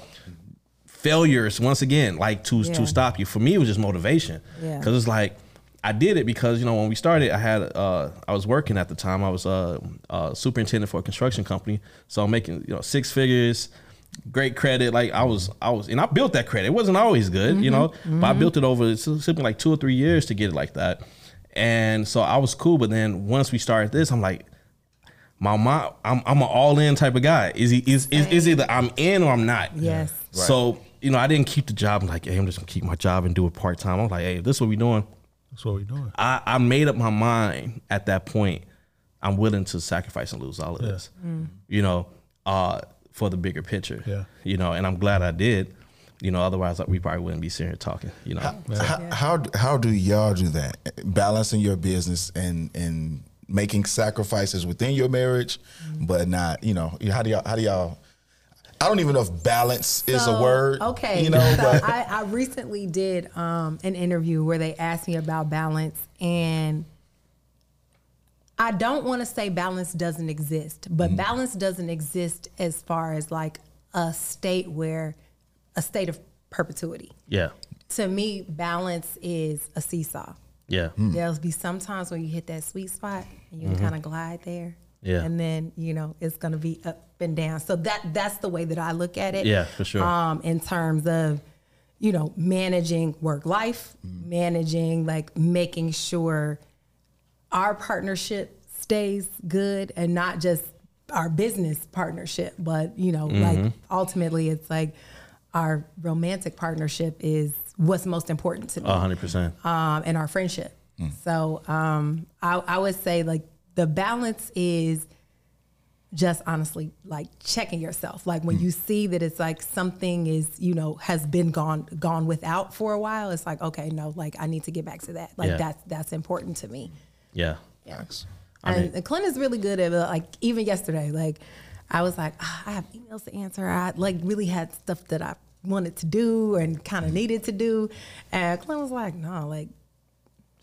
failures once again like to Yeah. to stop you. For me, it was just motivation Yeah. because it's like. I did it because you know when we started, I had uh, I was working at the time. I was uh, uh, superintendent for a construction company, so I'm making you know six figures, great credit. Like I was I was and I built that credit. It wasn't always good, you know, but I built it over it's something like two or three years to get it like that. And so I was cool. But then once we started this, I'm like, my mom, I'm I'm an all in type of guy. Is he is, is is either I'm in or I'm not. Yes. So you know I didn't keep the job. I'm like, hey, I'm just gonna keep my job and do it part time. I'm like, hey, if this is what we doing. That's what we're doing. I, I made up my mind at that point. I'm willing to sacrifice and lose all of this, you know, uh, for the bigger picture. Yeah. You know, and I'm glad I did. You know, otherwise like, we probably wouldn't be sitting here talking. You know. How, how how do y'all do that? Balancing your business and and making sacrifices within your marriage, but not you know how do y'all how do y'all? I don't even know if balance is a word. Okay. you know, so but I, I recently did um, an interview where they asked me about balance, and I don't want to say balance doesn't exist, but Mm-hmm. balance doesn't exist as far as like a state where a state of perpetuity. Yeah. To me, balance is a seesaw. Yeah. Hmm. There'll be sometimes when you hit that sweet spot and you Mm-hmm. kind of glide there. Yeah. and then you know it's going to be up and down. So that that's the way that I look at it. Yeah, for sure. Um, in terms of you know managing work life, managing like making sure our partnership stays good and not just our business partnership, but you know, like Mm-hmm. ultimately it's like our romantic partnership is what's most important to me A hundred percent. um, and our friendship. So um, I, I would say like the balance is just honestly like checking yourself. Like when you see that it's like something is you know has been gone gone without for a while, it's like okay, no, like I need to get back to that. Like Yeah. that's that's important to me. Yeah. Thanks. And, and Clint is really good at it. Like even yesterday, like I was like, "Ah, I have emails to answer. I like really had stuff that I wanted to do and kind of mm-hmm. needed to do. And Clint was like, No, like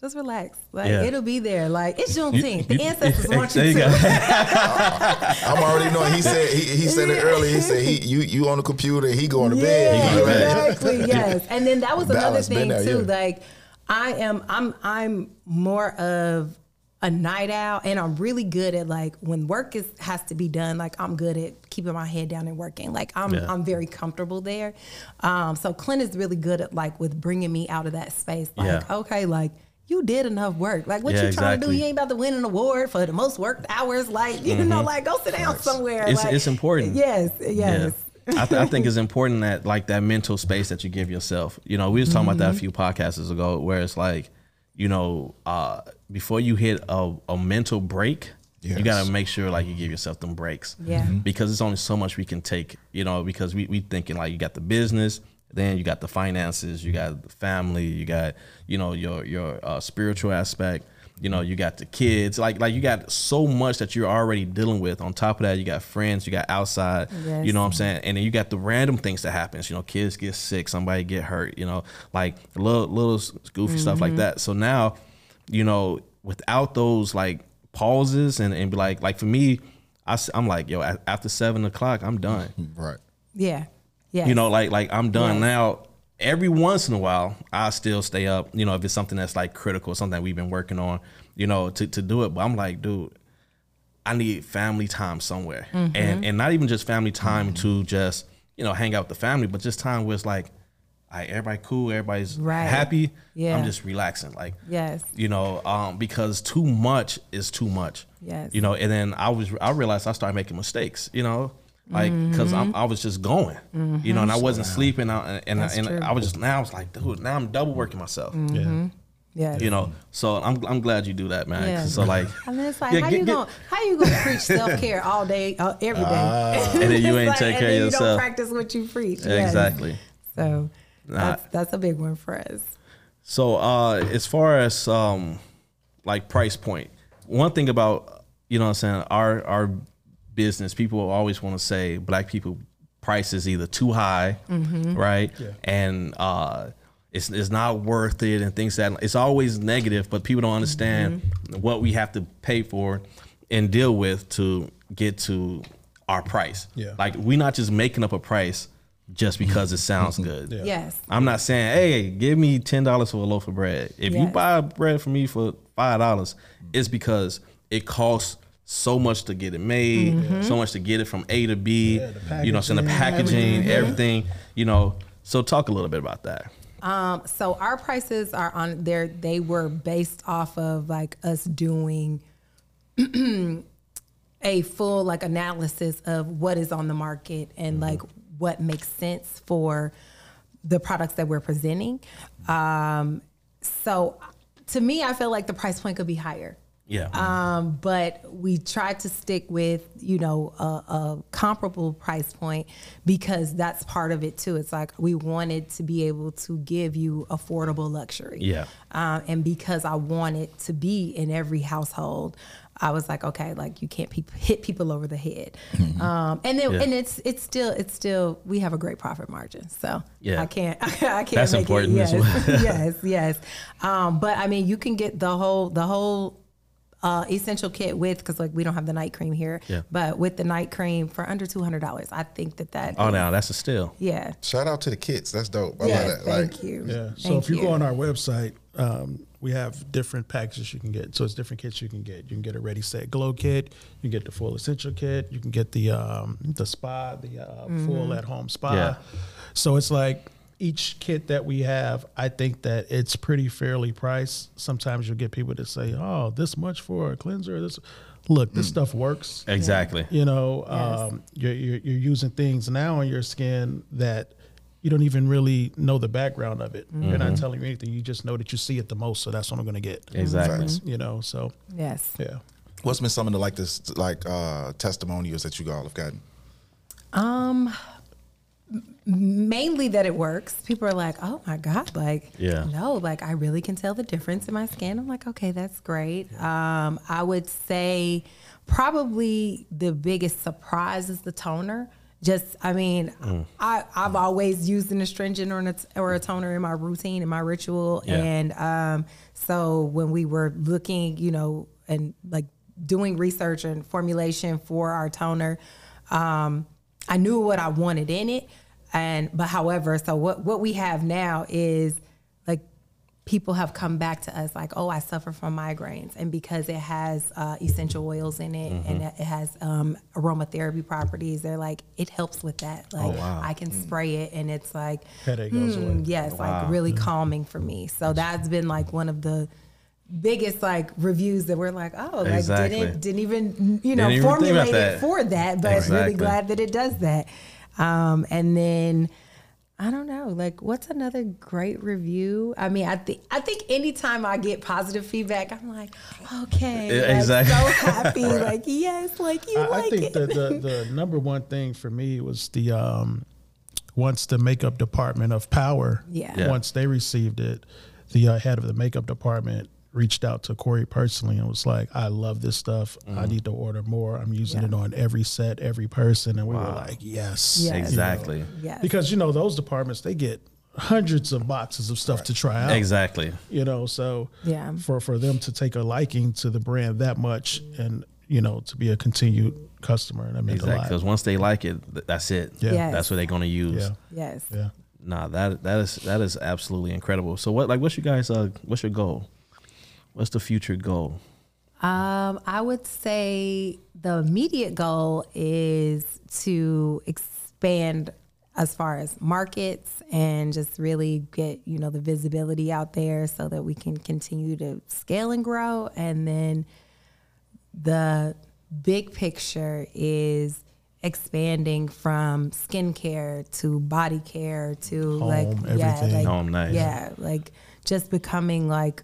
just relax. Like Yeah. it'll be there. Like it's Juneteenth. the you- ancestors want you, there you to. I'm already knowing. He said he, he said it earlier. He said he you you on the computer. He going to bed. Yeah, going to bed. exactly. Yes, and then that was another Balance been thing there, too. yeah. Like, I am, I'm, I'm more of a night owl, and I'm really good at like when work is has to be done. Like, I'm good at keeping my head down and working. Like, I'm, Yeah. I'm very comfortable there. Um, so Clint is really good at like with bringing me out of that space. Like, Yeah. okay, like. You did enough work. Like what Yeah, you trying to do? You ain't about to win an award for the most worked hours. Like you know, like go sit down somewhere. Mm-hmm. It's- like, it's important. Yes, yes. Yeah. I, th- I think it's important that like that mental space that you give yourself. You know, we was talking about that a few podcasts ago, where it's like, you know, uh, before you hit a, a mental break, you got to make sure like you give yourself them breaks. Yeah. Mhm. Because it's only so much we can take. You know, because we we thinking like you got the business, then you got the finances, you got the family, you got you know your your uh, spiritual aspect. You know, you got the kids, like like you got so much that you're already dealing with. On top of that, you got friends, you got outside, Yes. you know what I'm saying? And then you got the random things that happens. You know, kids get sick, somebody get hurt. You know, like little little goofy stuff like that. So now, you know, without those like pauses and and be like like for me, I, am like yo after seven o'clock I'm done. Right. Yeah. Yeah. You know, like like I'm done Yes. now. Every once in a while, I still stay up. You know, if it's something that's like critical, something that we've been working on, you know, to to do it. But I'm like, dude, I need family time somewhere, Mm-hmm. and and not even just family time to just you know hang out with the family, but just time where it's like, all right, everybody cool, everybody's Right. happy. Yeah. I'm just relaxing, like Yes. you know, um, because too much is too much. Yes. You know, and then I was I realized I started making mistakes. You know, like because I was just going. You know, and I wasn't sleeping. I, and That's and true. I was just now I was like, dude, now I'm double working myself. Mm-hmm. Yeah. Yes. You know, so I'm I'm glad you do that, man. Yeah. So like, I mean, it's like Yeah, how get- you get- gonna how you gonna preach self care all day, uh, every day, and then you ain't like- take and care then of you don't practice what you preach. Yes. Exactly. So Nah. That's that's a big one for us. So uh as far as um like price point, one thing about you know what I'm saying, our our business, people always want to say black people price is either too high, right? And uh it's, it's not worth it and things that it's always negative, but people don't understand what we have to pay for and deal with to get to our price. Yeah. Like we're not just making up a price just because it sounds good. Yeah. Yes. I'm not saying, hey, give me ten dollars for a loaf of bread. If you buy bread from me for five dollars, it's because it costs so much to get it made, Mm-hmm. so much to get it from A to B. Yeah, you know, so the packaging, packaging, everything. You know, so talk a little bit about that. Um, so our prices are on there. They were based off of like us doing a full like analysis of what is on the market and like what makes sense for the products that we're presenting. Um, so to me, I feel like the price point could be higher. Yeah. Um, but we tried to stick with, you know, a, a comparable price point because that's part of it too. It's like we wanted to be able to give you affordable luxury. Yeah. Um, and because I want it to be in every household, I was like, okay, like you can't peop hit people over the head. Um, and then, Yeah. and it's it's still it's still we have a great profit margin, so Yeah. I can't I can't That's make important it. as Yes, well. yes, yes. Um, but I mean, you can get the whole the whole uh, essential kit with because like we don't have the night cream here, Yeah. but with the night cream for under two hundred dollars, I think that that Oh, is- now that's a steal. yeah, Shout out to the kids. That's dope. I yeah. love that. Thank Like, you. Yeah. So Thank if you, you. go on our website, um, we have different packages you can get. So it's different kits you can get. You can get a ready set glow kit. You can get the full essential kit. You can get the um, the spa, the uh, full at home spa. Yeah. So it's like each kit that we have, I think that it's pretty fairly priced. Sometimes you'll get people to say, "Oh, this much for a cleanser." This, look, this stuff works. Exactly. You know, Yes. um, you're, you're you're using things now on your skin that you don't even really know the background of it. You're not telling me anything. You just know that you see it the most, so that's what I'm going to get. Exactly. You know, so Yes. yeah. what's been some of the like this like uh testimonials that you all have gotten? Um, mainly that it works. People are like, "Oh my god!" Like, Yeah. no, like I really can tell the difference in my skin. I'm like, okay, that's great. Um, I would say probably the biggest surprise is the toner. Just, I mean, Mm. I I've always used an astringent or, an, or a toner in my routine in my ritual, Yeah. and um, so when we were looking, you know, and like doing research and formulation for our toner. Um, I knew what I wanted in it, and but however, so what what we have now is people have come back to us like, oh, I suffer from migraines, and because it has uh, essential oils in it and it has um, aromatherapy properties, they're like, it helps with that. Like wow. I can spray it, and it's like Headache goes away. Mm, yes, like really calming for me. So that's been like one of the biggest like reviews that we're like, oh, like Exactly. didn't didn't even you know Didn't even think formulate that. it for that, but Exactly. really glad that it does that. Um, and then I don't know, like what's another great review? I mean, I think I think anytime I get positive feedback, I'm like, okay, Yeah, like, exactly. so happy, like yes, like you I, like I think it. the, the the number one thing for me was the um, once the makeup department of Power, Yeah. Yeah. once they received it, the uh, head of the makeup department reached out to Cori personally and was like, "I love this stuff. I need to order more. I'm using Yeah. it on every set, every person." And we were like, "Yes, Yes. Exactly. yes. because you know those departments they get hundreds of boxes of stuff to try out. Exactly. You know, so Yeah. for for them to take a liking to the brand that much and you know to be a continued customer, And that meant Exactly. a lot. Because once they like it, that's it. Yeah. Yes. That's what they're gonna use. Yeah, yes. yeah. Nah, that that is that is absolutely incredible. So what like what's you guys uh what's your goal? What's the future goal? Um, I would say the immediate goal is to expand as far as markets and just really get you know the visibility out there so that we can continue to scale and grow and then the big picture is expanding from skincare to body care to like Home, yeah like Home, nice. yeah like just becoming like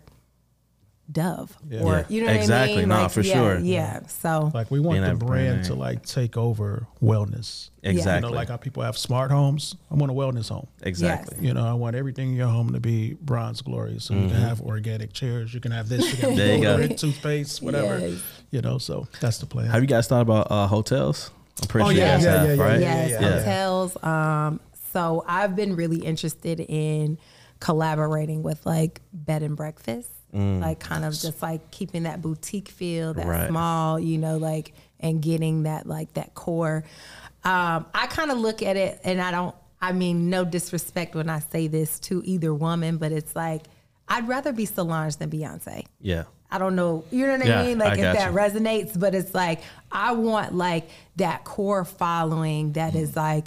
Dove Yeah. or Yeah. you know what Exactly. I mean Nah, like, for yeah, sure. yeah so Like we want Being the brand brand. to like take over wellness. Exactly. You know, like how people have smart homes. I want a wellness home. Exactly. You know, I want everything in your home to be bronze glory. So you can have organic chairs, you can have this, you can have Mm-hmm. There you go. toothpaste, whatever. Yes. You know, so that's the plan. Have you guys thought about uh hotels? I'm pretty Oh, sure yeah, you guys yeah, have, yeah, yeah, right? yeah. yes, hotels. Um, so I've been really interested in collaborating with like bed and breakfast, like kind of just like keeping that boutique feel, that Mm. Right. small, you know, like and getting that like that core. Um, I kind of look at it, and I don't. I mean, no disrespect when I say this to either woman, but it's like I'd rather be Solange than Beyonce. Yeah. I don't know, you know what Yeah, I mean? I Like if that you. resonates, but it's like I want like that core following that is like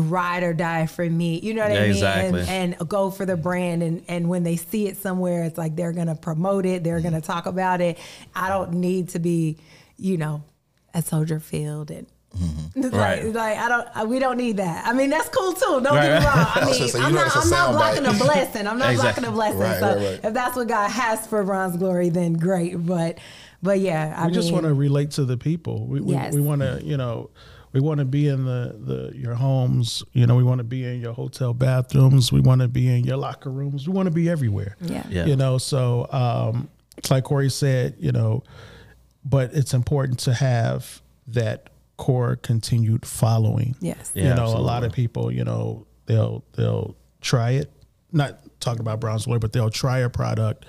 ride or die for me. You know what Yeah, I mean? exactly. And, and go for the brand and and when they see it somewhere, it's like they're gonna promote it, they're gonna talk about it. I don't need to be, you know, at Soldier Field and mm-hmm. like, Right. like I don't, I- we don't need that. I mean, that's cool too. Don't Right, get me wrong. I I was mean, gonna say, you I'm not, it's a I'm not blocking bite. a blessing. I'm not Exactly. blocking a blessing. Right, so right, right. if that's what God has for Bronze Glory, then great. But, but yeah, I we just want to relate to the people. We we, Yes. we want to, you know, we want to be in the the your homes. You know, we want to be in your hotel bathrooms. We want to be in your locker rooms. We want to be everywhere. Yeah. Yeah. You know, so um, it's like Cori said, you know, but it's important to have that core continued following. Yes. Yeah, you know, a lot of people, you know, they'll they'll try it. Not talking about bronze glory, but they'll try a product.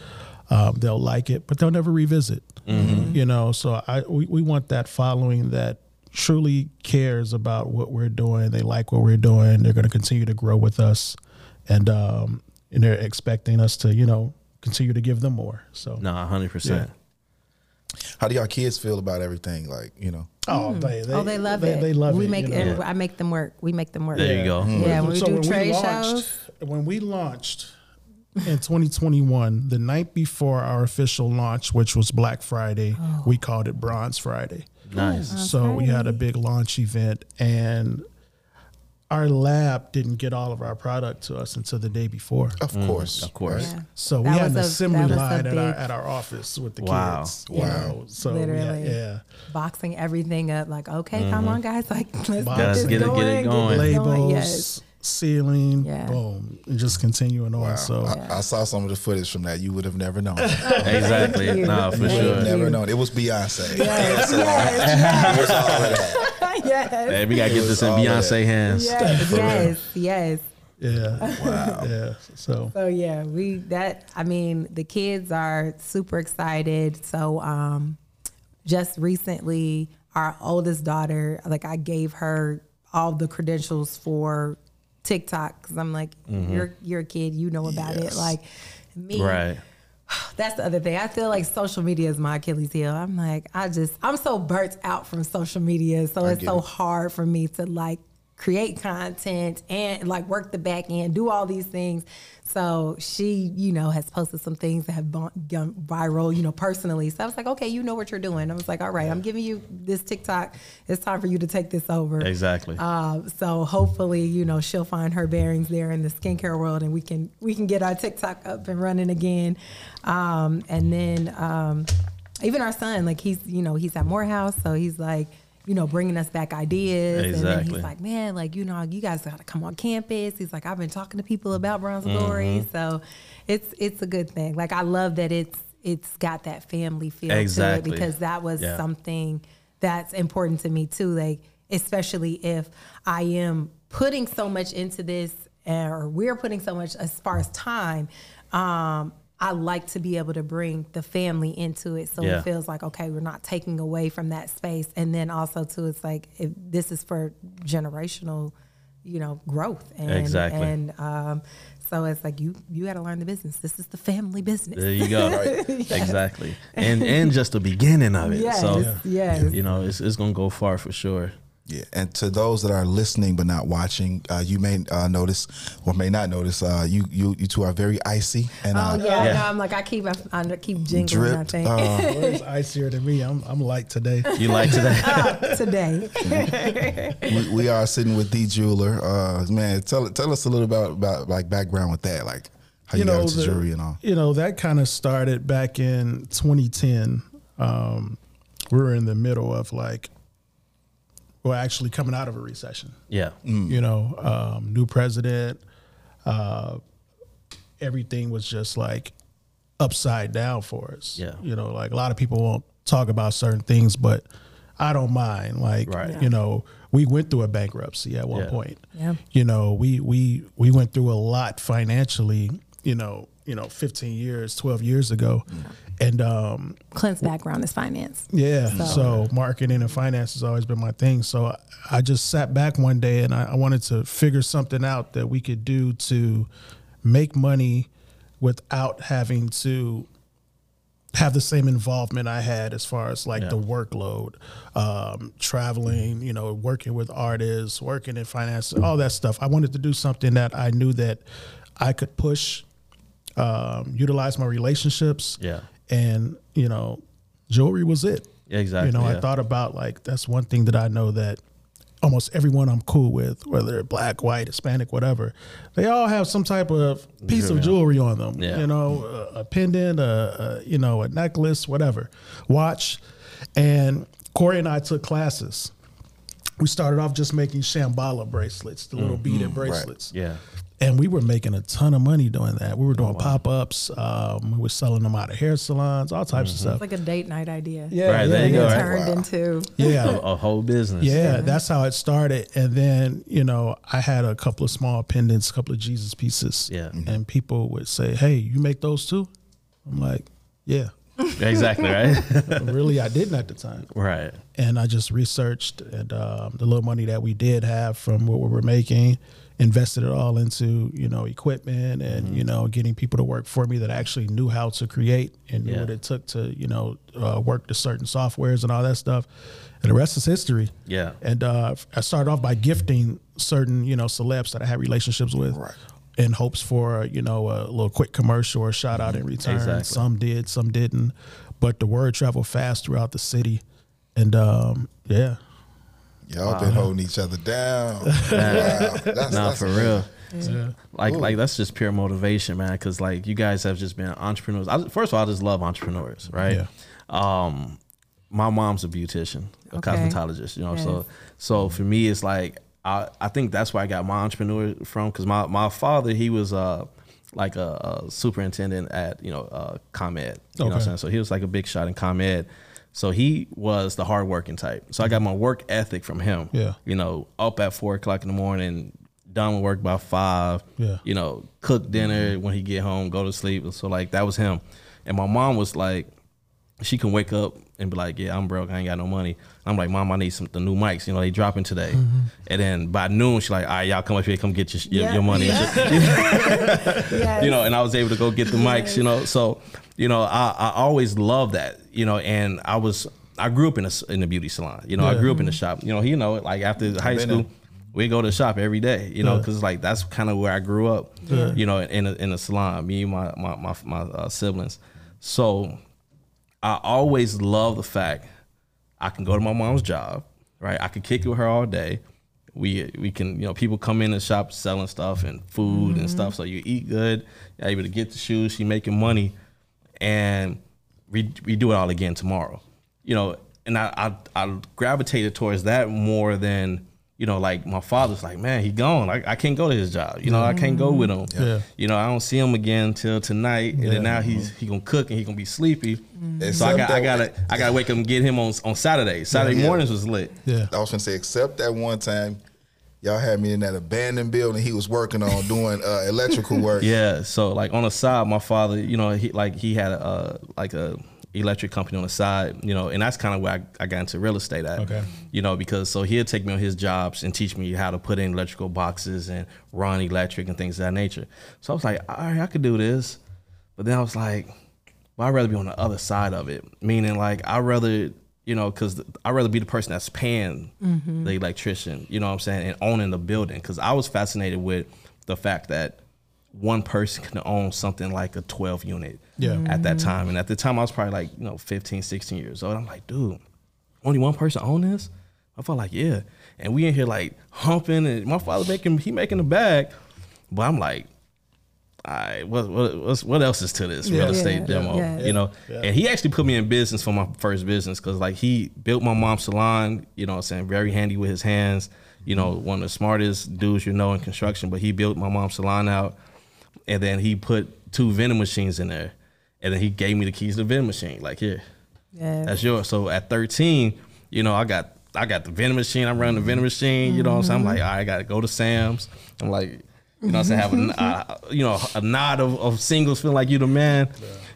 um, they'll like it, but they'll never revisit. Mm-hmm. You know, so I we, we want that following that truly cares about what we're doing. They like what we're doing. They're going to continue to grow with us, and um, and they're expecting us to you know continue to give them more. So No, hundred percent. How do y'all kids feel about everything? Like, you know, oh they, they oh, they love they, it. They love we it. make you know? it. I make them work. We make them work. There you go. Yeah, when we do when trade launched, shows. when we launched in 2021, the night before our official launch, which was Black Friday, Oh. we called it Bronze Friday. Nice. So we had a big launch event, and our lab didn't get all of our product to us until the day before. of mm, course. Of course. Yeah. So we That had an was a- assembly a line at our at our office with the Wow. kids. Wow. You know, so we had- Literally. yeah. boxing everything up. Like, okay, come mm-hmm. on, guys. Like, let's get, Gotta this get it- get it going. Labels, Yes. Ceiling, Yeah. boom, and just continuing on. Wow. So I, I saw some of the footage from that. You would have never known. Exactly. you. No, for Thank sure. you. never known. It was Beyonce. Yes, It was all of that. yes, Hey, we gotta It get this in Beyonce that. hands. yes, yes, yes. yeah, wow, yeah. So So yeah, we that I mean the kids are super excited. So um just recently our oldest daughter, like I gave her all the credentials for TikTok cuz I'm like mm-hmm. you're you're a kid, you know about it. Like me Right. that's the other thing. I feel like social media is my Achilles heel. I'm like, I just, I'm so burnt out from social media. So it's so it. hard for me to like create content and like work the back end, do all these things. So she, you know, has posted some things that have gone viral, you know, personally. So I was like, okay, you know what you're doing. I was like, all right, I'm giving you this TikTok. It's time for you to take this over. Exactly. Uh, so hopefully, you know, she'll find her bearings there in the skincare world, and we can we can get our TikTok up and running again. Um, and then um, even our son, like he's you know he's at Morehouse, so he's like you know bringing us back ideas, and then Exactly. he's like, man, like you know you guys got to come on campus. He's like, I've been talking to people about Bronze Glory, so it's it's a good thing. Like I love that it's it's got that family feel Exactly. to it because that was Yeah. something that's important to me too. Like, especially if I am putting so much into this, or we're putting so much as far as time. Um, I like to be able to bring the family into it, so Yeah. it feels like okay, we're not taking away from that space, and then also too, it's like if this is for generational, you know, growth, and Exactly. and um, so it's like you you got to learn the business. This is the family business. There you go. Exactly. And and just the beginning of it. Yes, so yes. you know, it's it's gonna go far for sure. Yeah, and to those that are listening but not watching, uh, you may uh, notice or may not notice. Uh, you you you two are very icy and Oh uh, yeah, Yeah. no, I'm like I keep I, I keep jingling. I dripped. think Uh, Where's icier than me? I'm I'm light today. You like today? today. we, we are sitting with D Jeweler. Uh, man, tell tell us a little about about like background with that, like how you, got into the- jewelry and all. You know, that kind of started back in 2010. Um, we were in the middle of like, well, actually coming out of a recession. yeah. You know, um, new president. Uh, everything was just like upside down for us. Yeah. You know, like a lot of people won't talk about certain things, but I don't mind. Like, Right. you know, we went through a bankruptcy at one Yeah. point. Yeah. You know, we we we went through a lot financially. You know, you know, 15 years, 12 years ago, and um, Clint's background is finance. yeah. So. marketing and finance has always been my thing. So I- I just sat back one day and I, I wanted to figure something out that we could do to make money without having to have the same involvement I had as far as like Yeah. the workload, um, traveling, you know, working with artists, working in finance, all that stuff. I wanted to do something that I knew that I could push, um, utilize my relationships, Yeah. and you know, jewelry was it. Exactly, You know, yeah. I thought about like that's one thing that I know that almost everyone I'm cool with, whether they're black, white, Hispanic, whatever, they all have some type of piece of jewelry on them. Yeah. You know, a, a pendant, a, a you know, a necklace, whatever, watch. And Cori and I took classes. We started off just making Shambhala bracelets, the little beaded bracelets Yeah. And we were making a ton of money doing that. We were Oh, doing pop ups. Um, we were selling them out of hair salons, all types of stuff. It's like a date night idea. Yeah, Right, there you it go, right? turned into yeah, A, a whole business. yeah. That's how it started. And then you know, I had a couple of small pendants, a couple of Jesus pieces. Yeah. and people would say, "Hey, you make those too?" I'm like, Yeah, exactly, right? really, I didn't at the time. right. and I just researched and um, the little money that we did have from what we were making, invested it all into you know equipment and Mm-hmm. you know getting people to work for me that actually knew how to create and knew Yeah. what it took to you know uh, work the certain softwares and all that stuff, and the rest is history. Yeah. and uh, I started off by gifting certain you know celebs that I had relationships with. Right. In hopes for you know a little quick commercial or shout out in return. Exactly. Some did, some didn't, but the word traveled fast throughout the city, and um, yeah, Y'all been holding each other down. wow. That's, Nah, that's for amazing. real. Like, like that's just pure motivation, man. Because like you guys have just been entrepreneurs. I, first of all, I just love entrepreneurs, right? Yeah. Um, my mom's a beautician, a Okay. cosmetologist. You know, so Yes. so for me, it's like I I think that's where I got my entrepreneur from. Because my my father, he was uh like a, a superintendent at you know uh, ComEd. You know what I'm Okay. saying? So he was like a big shot in ComEd. So he was the hardworking type. So I got my work ethic from him. Yeah. You know, up at four o'clock in the morning, done with work by five. Yeah. You know, cook dinner when he get home, go to sleep. So like that was him. And my mom was like, she can wake up and be like, "Yeah, I'm broke. I ain't got no money." I'm like, "Mom, I need some the new mics. You know, they dropping today." And then by noon, she's like, "All right, y'all come up here, come get your your, Yeah. your money." and shit." Yes. you know, and I was able to go get the mics, you know. So, you know, I, I always loved that, you know, and I was I grew up in a s- in a beauty salon, you know. I grew up in the shop, you know. You know, like after high been school, there. we go to the shop every day, you know, Yeah. because like that's kind of where I grew up, Yeah. you know, in a, in a salon. Me and my my my, my uh, siblings, so I always love the fact I can go to my mom's job, right? I can kick it with her all day. We we can you know people come in the shop selling stuff and food and stuff, so you eat good. You're able to get the shoes. She making money, and we we do it all again tomorrow. You know, and I I, I gravitated towards that more than you know like my father's like man he gone I, I can't go to his job you know I can't go with him Yeah. you know I don't see him again till tonight and Yeah. then now he's he gonna cook and he gonna be sleepy so I got I gotta I gotta wake up and get him on on Saturday. Saturday Yeah. mornings was lit. yeah. I was gonna say, except that one time, y'all had me in that abandoned building he was working on doing uh, electrical work. Yeah. So like on the side, my father, you know, he like he had a uh, like a electric company on the side, you know, and that's kind of where I, I got into real estate at. Okay. You know, because so he'll take me on his jobs and teach me how to put in electrical boxes and run electric and things of that nature. So I was like, all right, I could do this. But then I was like, well, I'd rather be on the other side of it. Meaning like I'd rather, you know, because I'd rather be the person that's paying mm-hmm. the electrician, you know what I'm saying, and owning the building. Because I was fascinated with the fact that one person can own something like a 12 unit Yeah. at that time. And at the time, I was probably like, you know, 15, 16 years old. I'm like, dude, only one person own this? I felt like, yeah. And we in here like humping, and my father making, he making a bag. But I'm like, all right, what what what else is to this Yeah. real estate Yeah, demo? yeah. You know, Yeah. and he actually put me in business for my first business because like he built my mom's salon. You know, what I'm saying very handy with his hands. You know, one of the smartest dudes you know in construction. But he built my mom's salon out, and then he put two vending machines in there, and then he gave me the keys to the vending machine. Like here, Yes. that's yours. So at 13, you know, I got I got the vending machine. I'm running the vending machine. You know what I'm saying? I'm like, I got to go to Sam's. I'm like, you know I'm saying? Have a, uh, you know, a nod of, of singles, feeling like you the man.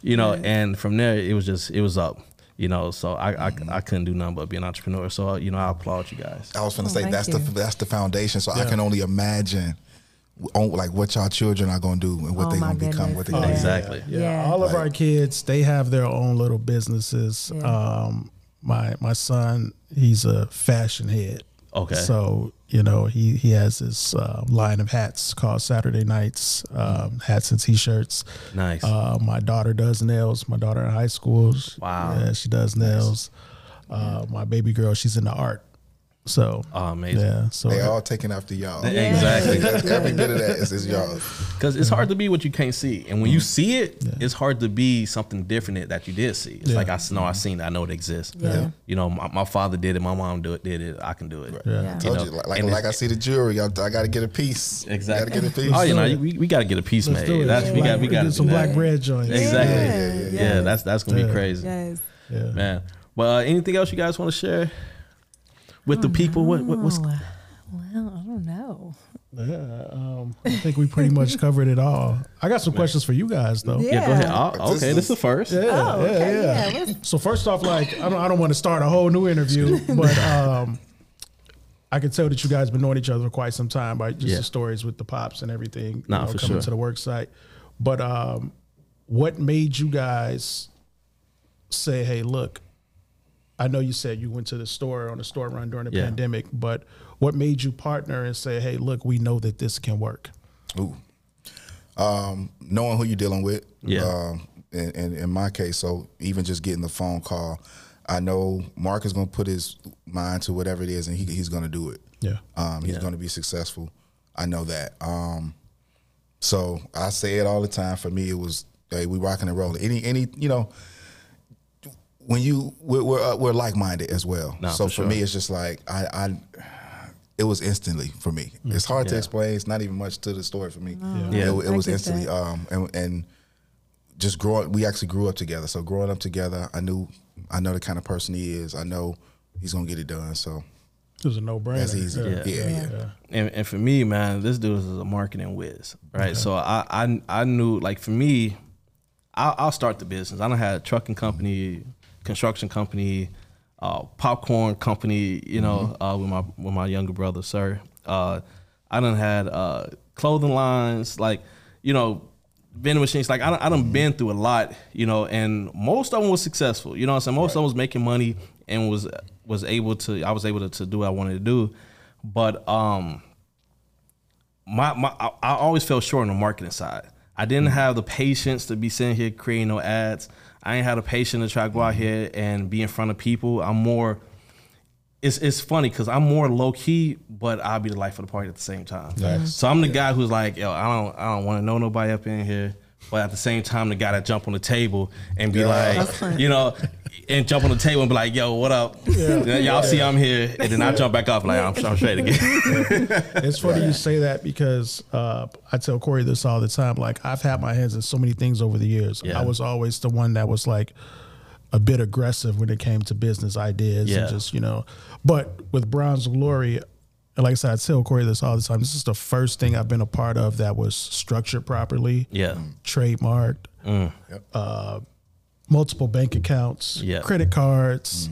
You know, and from there, it was just, it was up. You know, so I, I, I couldn't do nothing but be an entrepreneur. So, you know, I applaud you guys. I was gonna Oh, say thank that's the that's the foundation. So I can only imagine, on, like what y'all children are gonna do and what Oh, they my gonna become. What they goodness. gonna Exactly. Yeah, Yeah. all of Like- our kids, they have their own little businesses. Yeah. Um, my my son, he's a fashion head. Okay. So you know he he has his uh, line of hats called Saturday Nights um, hats and t-shirts. Nice. Uh, my daughter does nails. My daughter in high school. Wow. Yeah, she does nails. Uh, my baby girl, she's into art. So Oh, amazing. yeah. So They all taking after y'all. Exactly. Every bit of that is, is y'all. Because it's hard to be what you can't see, and when you see it, it's hard to be something different that you did see. It's Yeah. like I know I seen it, I know it exists. Yeah. You know, my, my father did it, my mom do it, did it, I can do it. Yeah. Yeah. Told know, you, like, like, and like I see the jewelry, I, I got to get a piece. Exactly. Got to get a piece. Oh, you know, we, we got to get a piece let's made. do it. That's we got we got get some black bread joints. Exactly. Yeah, Yeah, that's that's gonna be crazy, Yes. Yeah. man. Well, uh, anything else you guys want to share with the people? What, what what's Oh, well, I don't know. Yeah, um, I think we pretty much covered it all. I got some questions for you guys though. Yeah. Yeah, go ahead. Yeah. Oh, okay, this is the first. Yeah, Oh, okay, yeah, yeah, let's- So first off, like I don't, I don't want to start a whole new interview, but um, I can tell that you guys been knowing each other for quite some time, right? Just Yeah. the stories with the pops and everything. you Nah, know, for coming sure. to the work site. But um, what made you guys say, "Hey, look"? I know you said you went to the store on a store run during the Yeah. pandemic, but what made you partner and say, "Hey, look, we know that this can work"? Ooh. Um, knowing who you're dealing with. Yeah. Um, in, in, in my case, so even just getting the phone call, I know Mark is going to put his mind to whatever it is, and he, he's going to do it. Yeah. Um, he's Yeah. going to be successful. I know that. Um, so I say it all the time. For me, it was hey, we rocking and rolling. Any any you know when you we're we're, uh, we're like minded as well. No, so for for, sure. me, it's just like I. I it was instantly for me. It's hard to explain. It's not even much to the story for me. Yeah. It, it was instantly. that. Um, and, and just growing, we actually grew up together. So growing up together, I knew, I know the kind of person he is. I know he's gonna get it done. So It was a no brainer. that's easy. Yeah, yeah. Yeah. And, and for me, man, this dude is a marketing whiz, right? So I, I I knew like for me, I'll, I'll start the business. I don't have a trucking company, construction company, uh, popcorn company, you know, uh, with my with my younger brother, sir. Uh, I done had uh, clothing lines, like you know, vending machines. Like I done, I done been through a lot, you know, and most of them was successful. You know, what I'm saying most of them was making money and was was able to. I was able to, to do what I wanted to do, but um my, my I, I always fell short on the marketing side. I didn't have the patience to be sitting here creating no ads. I ain't had the patience to try to go out here and be in front of people. I'm more. It's it's funny because I'm more low key, but I'll be the life of the party at the same time. Nice. So I'm the guy who's like, yo, I don't I don't want to know nobody up in here, but at the same time, the guy that jump on the table and be That's like, you know, and jump on the table and be like, yo, what up? Y'all see I'm here, and then I jump back off like I'm, I'm straight again. It's funny you say that because uh, I tell Cori this all the time. Like I've had my hands in so many things over the years. Yeah. I was always the one that was like a bit aggressive when it came to business ideas Yeah. and just you know. But with Bronze Glory, like I said, I tell Cori this all the time. This is the first thing I've been a part of that was structured properly, yeah, trademarked, uh, multiple bank accounts, Yeah. credit cards,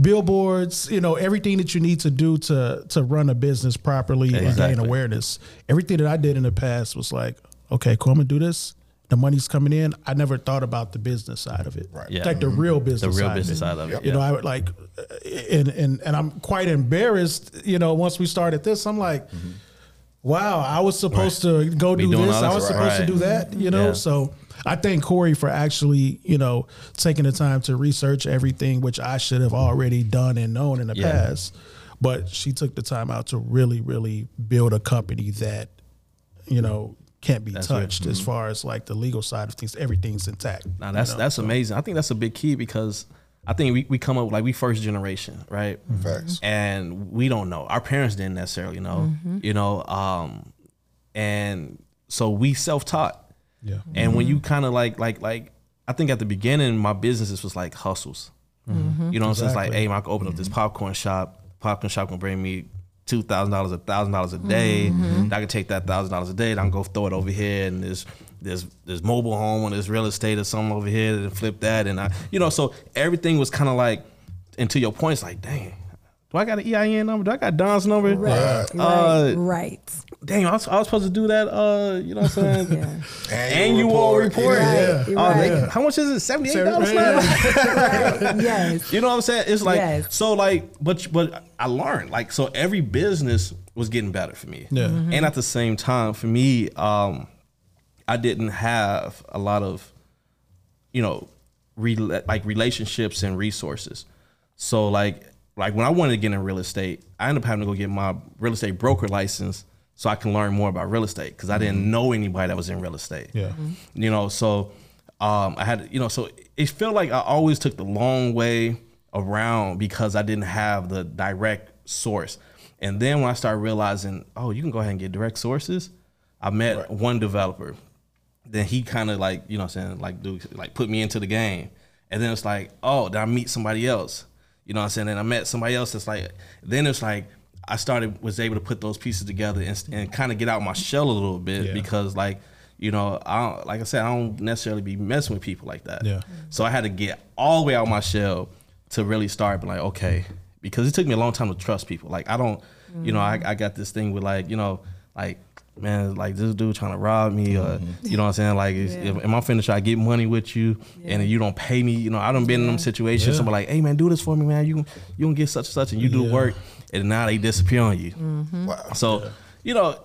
billboards. You know everything that you need to do to to run a business properly and gain awareness. Everything that I did in the past was like, okay, cool, I'm gonna do this. The money's coming in. I never thought about the business side of it. Right. Yeah. Like the real business. the business. real side business of it. side of it. You know, I would like, uh, and and and I'm quite embarrassed. You know, once we started this, I'm like, wow, I was supposed to go Be do doing this. I was right. supposed to do that. You know, Yeah. so I thank Cori for actually, you know, taking the time to research everything, which I should have already done and known in the Yeah. past. But she took the time out to really, really build a company that, you know, can't be That's right. touched as mm-hmm. far as like the legal side of things. Everything's intact. Now that's you know? that's amazing. I think that's a big key because I think we, we come up like we first generation, right? Mm-hmm. Facts. And we don't know. Our parents didn't necessarily know, mm-hmm. you know. Um, and so we self taught. Yeah. And when you kind of like like like I think at the beginning my businesses was like hustles. You know what I'm saying? It's like, hey, I can open up this popcorn shop. Popcorn shop gonna bring me two thousand dollars, a thousand dollars a day. Mm-hmm. I can take that thousand dollars a day, and I can go throw it over here, and there's there's there's mobile home and there's real estate or something over here, and flip that, and I, you know, so everything was kind of like, and to your point, it's like, dang, do I got an EIN number? Do I got DUNS number? Right, Uh, right, right. Dang, I was, I was supposed to do that. Uh, you know what I'm saying? Yeah. Annual report. Right, Oh, right. they- how much is it? Seventy eight dollars now. Yes. You know what I'm saying? It's like Yes. so like but but I learned like so every business was getting better for me. Yeah. Mm-hmm. And at the same time for me um I didn't have a lot of you know rela- like relationships and resources. So like like when I wanted to get in real estate, I ended up having to go get my real estate broker license so I can learn more about real estate because I didn't know anybody that was in real estate. Yeah. you know so um i had you know so it felt like i always took the long way around because i didn't have the direct source. And then when i started realizing oh you can go ahead and get direct sources i met one developer. Then he kind of like you know i'm saying like do like put me into the game. And then it's like oh then i meet somebody else you know what i'm saying and i met somebody else that's like then it's like I started was able to put those pieces together and, and kind of get out my shell a little bit Yeah. because like you know I don't, like I said I don't necessarily be messing with people like that. Yeah. So I had to get all the way out my shell to really start being like okay because it took me a long time to trust people. Like I don't you know I, mm. I got this thing with like you know like. Man, like this dude trying to rob me, or you know what I'm saying? Like, is, Yeah. if, am I finna try to get money with you, and then you don't pay me? You know, I done been in them situations. Yeah. Somebody like, hey man, do this for me, man. You you gonna get such and such, and you do work, and now they disappear on you. Mm-hmm. Wow. So, you know,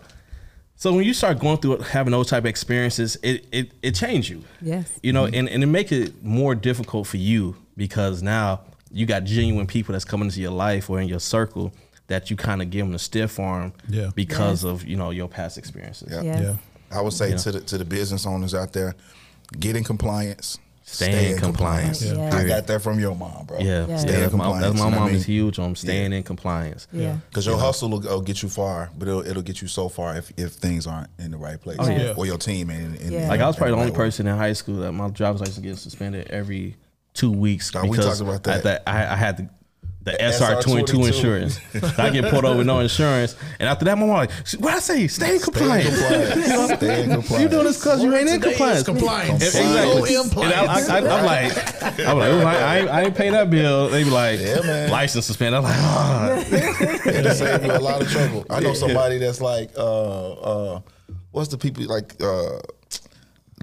so when you start going through it, having those type of experiences, it it it change you. Yes. You know, mm-hmm. and, and it make it more difficult for you because now you got genuine people that's coming into your life or in your circle that you kind of give them a stiff arm Yeah. because of, you know, your past experiences. Yeah. Yes. Yeah. I would say to the to the business owners out there, get in compliance. Stay in compliance. Yeah. I got that from your mom, bro. Yeah, Yeah. yeah. Stay in my, compliance. that's my you know what mom I mean? is huge on staying in compliance. Yeah. Because your hustle will, will get you far, but it'll, it'll get you so far if, if things aren't in the right place. Oh, yeah. Or your team ain't in, Yeah. Like I was probably the only person in high school that my driver's license getting suspended every two weeks God, we because talked about I, that. I, I had the, the, The SR twenty two SR22. insurance. I get pulled over with no insurance, and after that, my mom like, "What I say? Stay in Stay in compliance. compliance. Stay in compliance. You doing this because you ain't in compliance. compliance. Exactly. So And I, I, I, I'm like, I'm like, "Ooh, I, I, ain't, I ain't pay that bill. They be like, Yeah, license suspended. I'm like, ah. It'll save you a lot of trouble. I know somebody that's like, uh, uh, what's the people like, uh,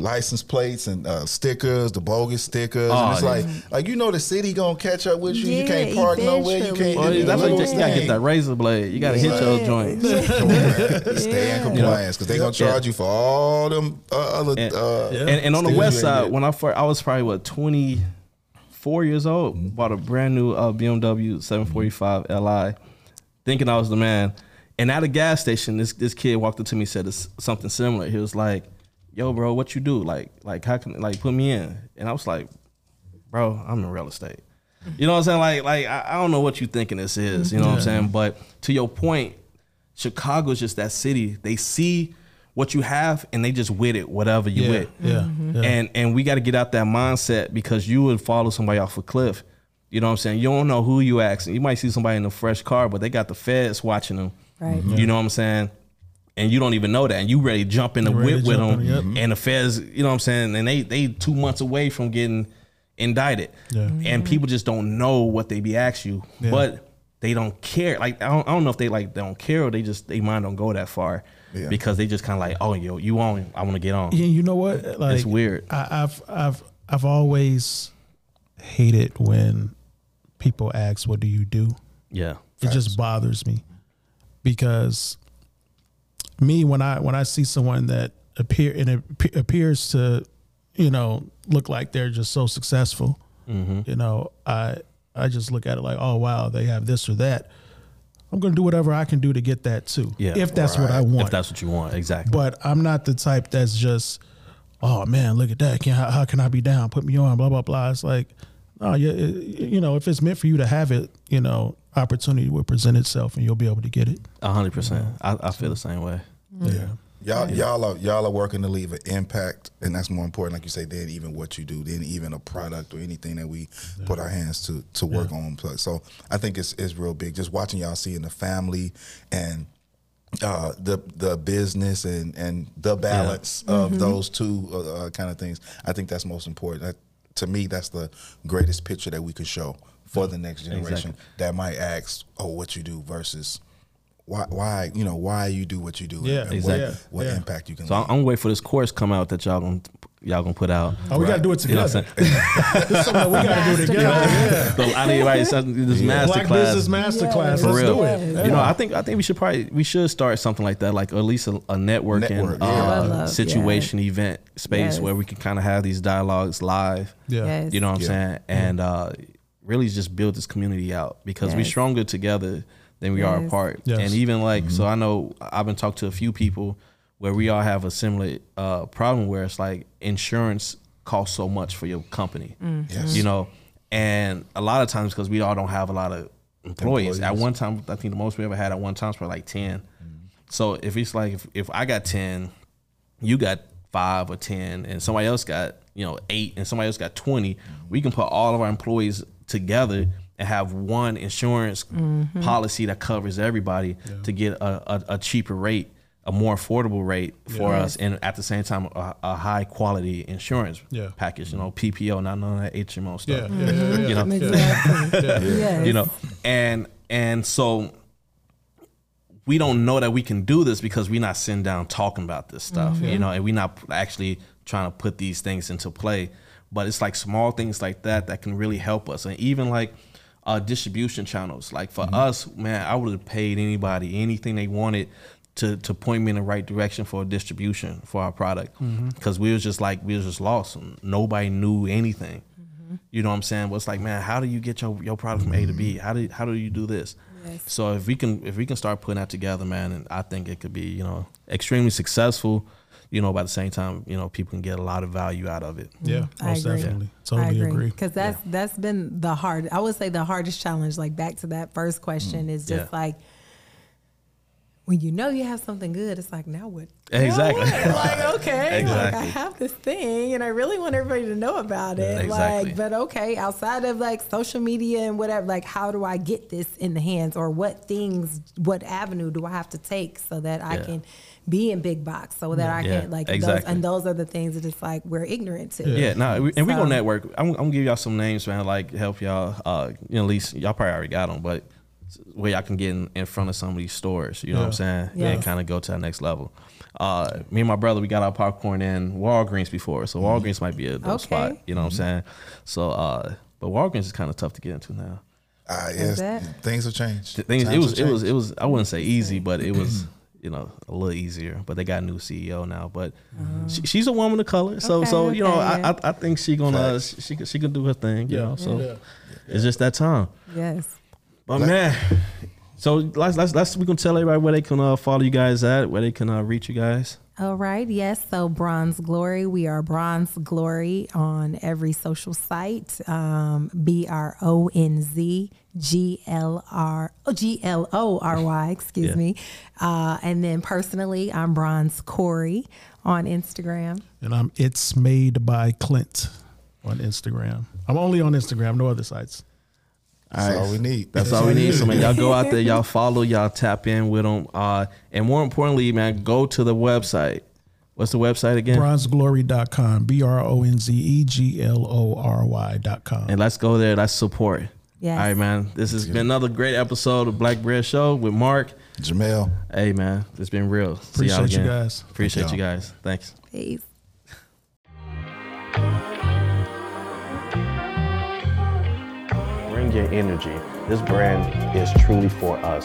license plates and uh, stickers, the bogus stickers, and it's Oh, like, like you know, the city gonna catch up with you. you can't park nowhere. You can't. Well, that's the what you, little gotta get that razor blade. You gotta hit those joints. Come on. Stay in compliance because they're gonna charge Yeah. you for all them uh, other. And, uh, and, and on the west side, when I first, I was probably what twenty four years old, bought a brand new uh, BMW 745 Li, thinking I was the man. And at a gas station, this this kid walked up to me and said this- something similar. He was like, "Yo, bro, what you do? Like, like how can like put me in?" And I was like, "Bro, I'm in real estate." You know what I'm saying? Like, like I, I don't know what you thinking this is. You know what I'm saying? But to your point, Chicago's just that city. They see what you have and they just with it, whatever you Yeah. with. Yeah. Mm-hmm. Yeah. And and we got to get out that mindset because you would follow somebody off a cliff. You know what I'm saying? You don't know who you asking. You might see somebody in a fresh car, but they got the feds watching them. Right. You know what I'm saying? And you don't even know that. And you ready to jump in the ready whip with them. yep. And the feds, you know what I'm saying? And they they two months away from getting indicted. Yeah. And mm-hmm. people just don't know what they be asked you. Yeah. But they don't care. Like I don't, I don't know if they like they don't care or they just they mind don't go that far. Yeah. Because they just kind of like, oh yo, you on? I want to get on. Yeah, you know what? Like it's weird. I, I've I've I've always hated when people ask, "What do you do?" Yeah. It just bothers me because me when I when I see someone that appear and it appears to, you know, look like they're just so successful, Mm-hmm. you know, I I just look at it like, oh wow, they have this or that. I'm going to do whatever I can do to get that too, Yeah. if that's what I want. If that's what you want, exactly. but I'm not the type that's just, oh man, look at that. Can how, how can I be down? Put me on. Blah blah blah. It's like, no, you, you know, if it's meant for you to have it, you know, opportunity will present itself, and you'll be able to get it. A hundred percent. I, I feel the same way. Yeah. Y'all, y'all are y'all are working to leave an impact, and that's more important, like you say, than even what you do, than even a product or anything that we put our hands to to work on. So I think it's it's real big. Just watching y'all seeing the family and uh, the the business and and the balance of those two uh, uh, kind of things. I think that's most important. That, to me, that's the greatest picture that we could show for the next generation that might ask, "Oh, what you do?" versus why why you know why you do what you do Yeah, and exactly. what, what Yeah. impact you can So I'm, leave. I'm gonna wait for this course come out that y'all gonna y'all gonna put out. Oh, we got to do it together. You know what I'm together. saying? It's something that we got to do together. Yeah. So I need right so this master Black class. business master class. for Let's real. do it. You know, I think I think we should probably we should start something like that, like at least a, a networking Network, uh, yeah. I love, situation event space Yes. where we can kind of have these dialogues live. Yeah. Yes. You know what I'm Yeah. saying? And uh, really just build this community out because we're stronger together than we are apart. Yes. And even like, so I know I've been talking to a few people where we all have a similar uh, problem where it's like insurance costs so much for your company. Yes. You know, and a lot of times because we all don't have a lot of employees. At one time, I think the most we ever had at one time was probably like 10. So if it's like, if, if I got 10, you got five or 10, and somebody else got, you know, eight, and somebody else got 20, we can put all of our employees together and have one insurance Mm-hmm. policy that covers everybody to get a, a, a cheaper rate, a more affordable rate for us, and at the same time a, a high quality insurance Yeah. package. You know, PPO, not none of that HMO stuff. Yeah, yeah, yeah, yeah. You know, Exactly. Yes. you know and and so we don't know that we can do this because we're not sitting down talking about this stuff you know and we're not actually trying to put these things into play but it's like small things like that that can really help us and even like uh, distribution channels like for us man i would have paid anybody anything they wanted to, to point me in the right direction for distribution for our product mm-hmm. because we was just like we was just lost nobody knew anything mm-hmm. you know what I'm saying? But it's like, man, how do you get your, your product from A to B? Mm-hmm. How do how do you do this? Yes. So if we can if we can start putting that together, man, and I think it could be you know extremely successful. You know, by the same time, you know, people can get a lot of value out of it. Yeah, I most agree. definitely. Totally agree. Because that's that's been the hard. I would say the hardest challenge. Like back to that first question is just Yeah. like when you know you have something good. It's like now what? Exactly. Now what? Like okay, like I have this thing, and I really want everybody to know about it. Exactly. Like, but okay, outside of like social media and whatever, like how do I get this in the hands, or what things, what avenue do I have to take so that I can be in big box, so that I Yeah, can like exactly. those, and those are the things that it's like we're ignorant to. Yeah, no, we- and we So- gonna network. I'm, I'm gonna give y'all some names, man. Like help y'all. Uh, you know, at least y'all probably already got them, but where y'all can get in, in front of some of these stores. You know what I'm saying? Yes. And kind of go to that next level. Uh, me and my brother, we got our popcorn in Walgreens before, so Walgreens might be a dope Okay. spot. You know what I'm saying? So, uh, but Walgreens is kind of tough to get into now. Ah, yes, things have changed. The thing is, it was have it was changed. it was I wouldn't say easy, but it was you know a little easier. But they got a new CEO now. But she, she's a woman of color, so so you know okay, I, I I think she gonna she she, she can do her thing. You Yeah, know, so yeah. it's just that time. Yes. But man, so let's let's let's we can tell everybody where they can uh, follow you guys at, where they can uh, reach you guys. All right. Yes. So Bronze Glory. We are Bronze Glory on every social site. Um, B R O N Z G L R oh, G L O R Y. Excuse Yeah. me. Uh, and then personally, I'm Bronze Cori on Instagram. And I'm it's made by Clint on Instagram. I'm only on Instagram, no other sites. That's all we need. That's all we need. So man, y'all go out there, y'all follow, y'all tap in with them, uh, and more importantly, man, go to the website. What's the website again? Bronzeglory.com. B R O N Z E G L O R Y.com. and let's go there. Let's support. Yes. All right, man. This has been another great episode of Black Bread Show with Mark. Jamel. Hey, man, it's been real. See y'all Appreciate you guys. Appreciate Thank you y'all. guys. Thanks. Peace. Your energy. This brand is truly for us.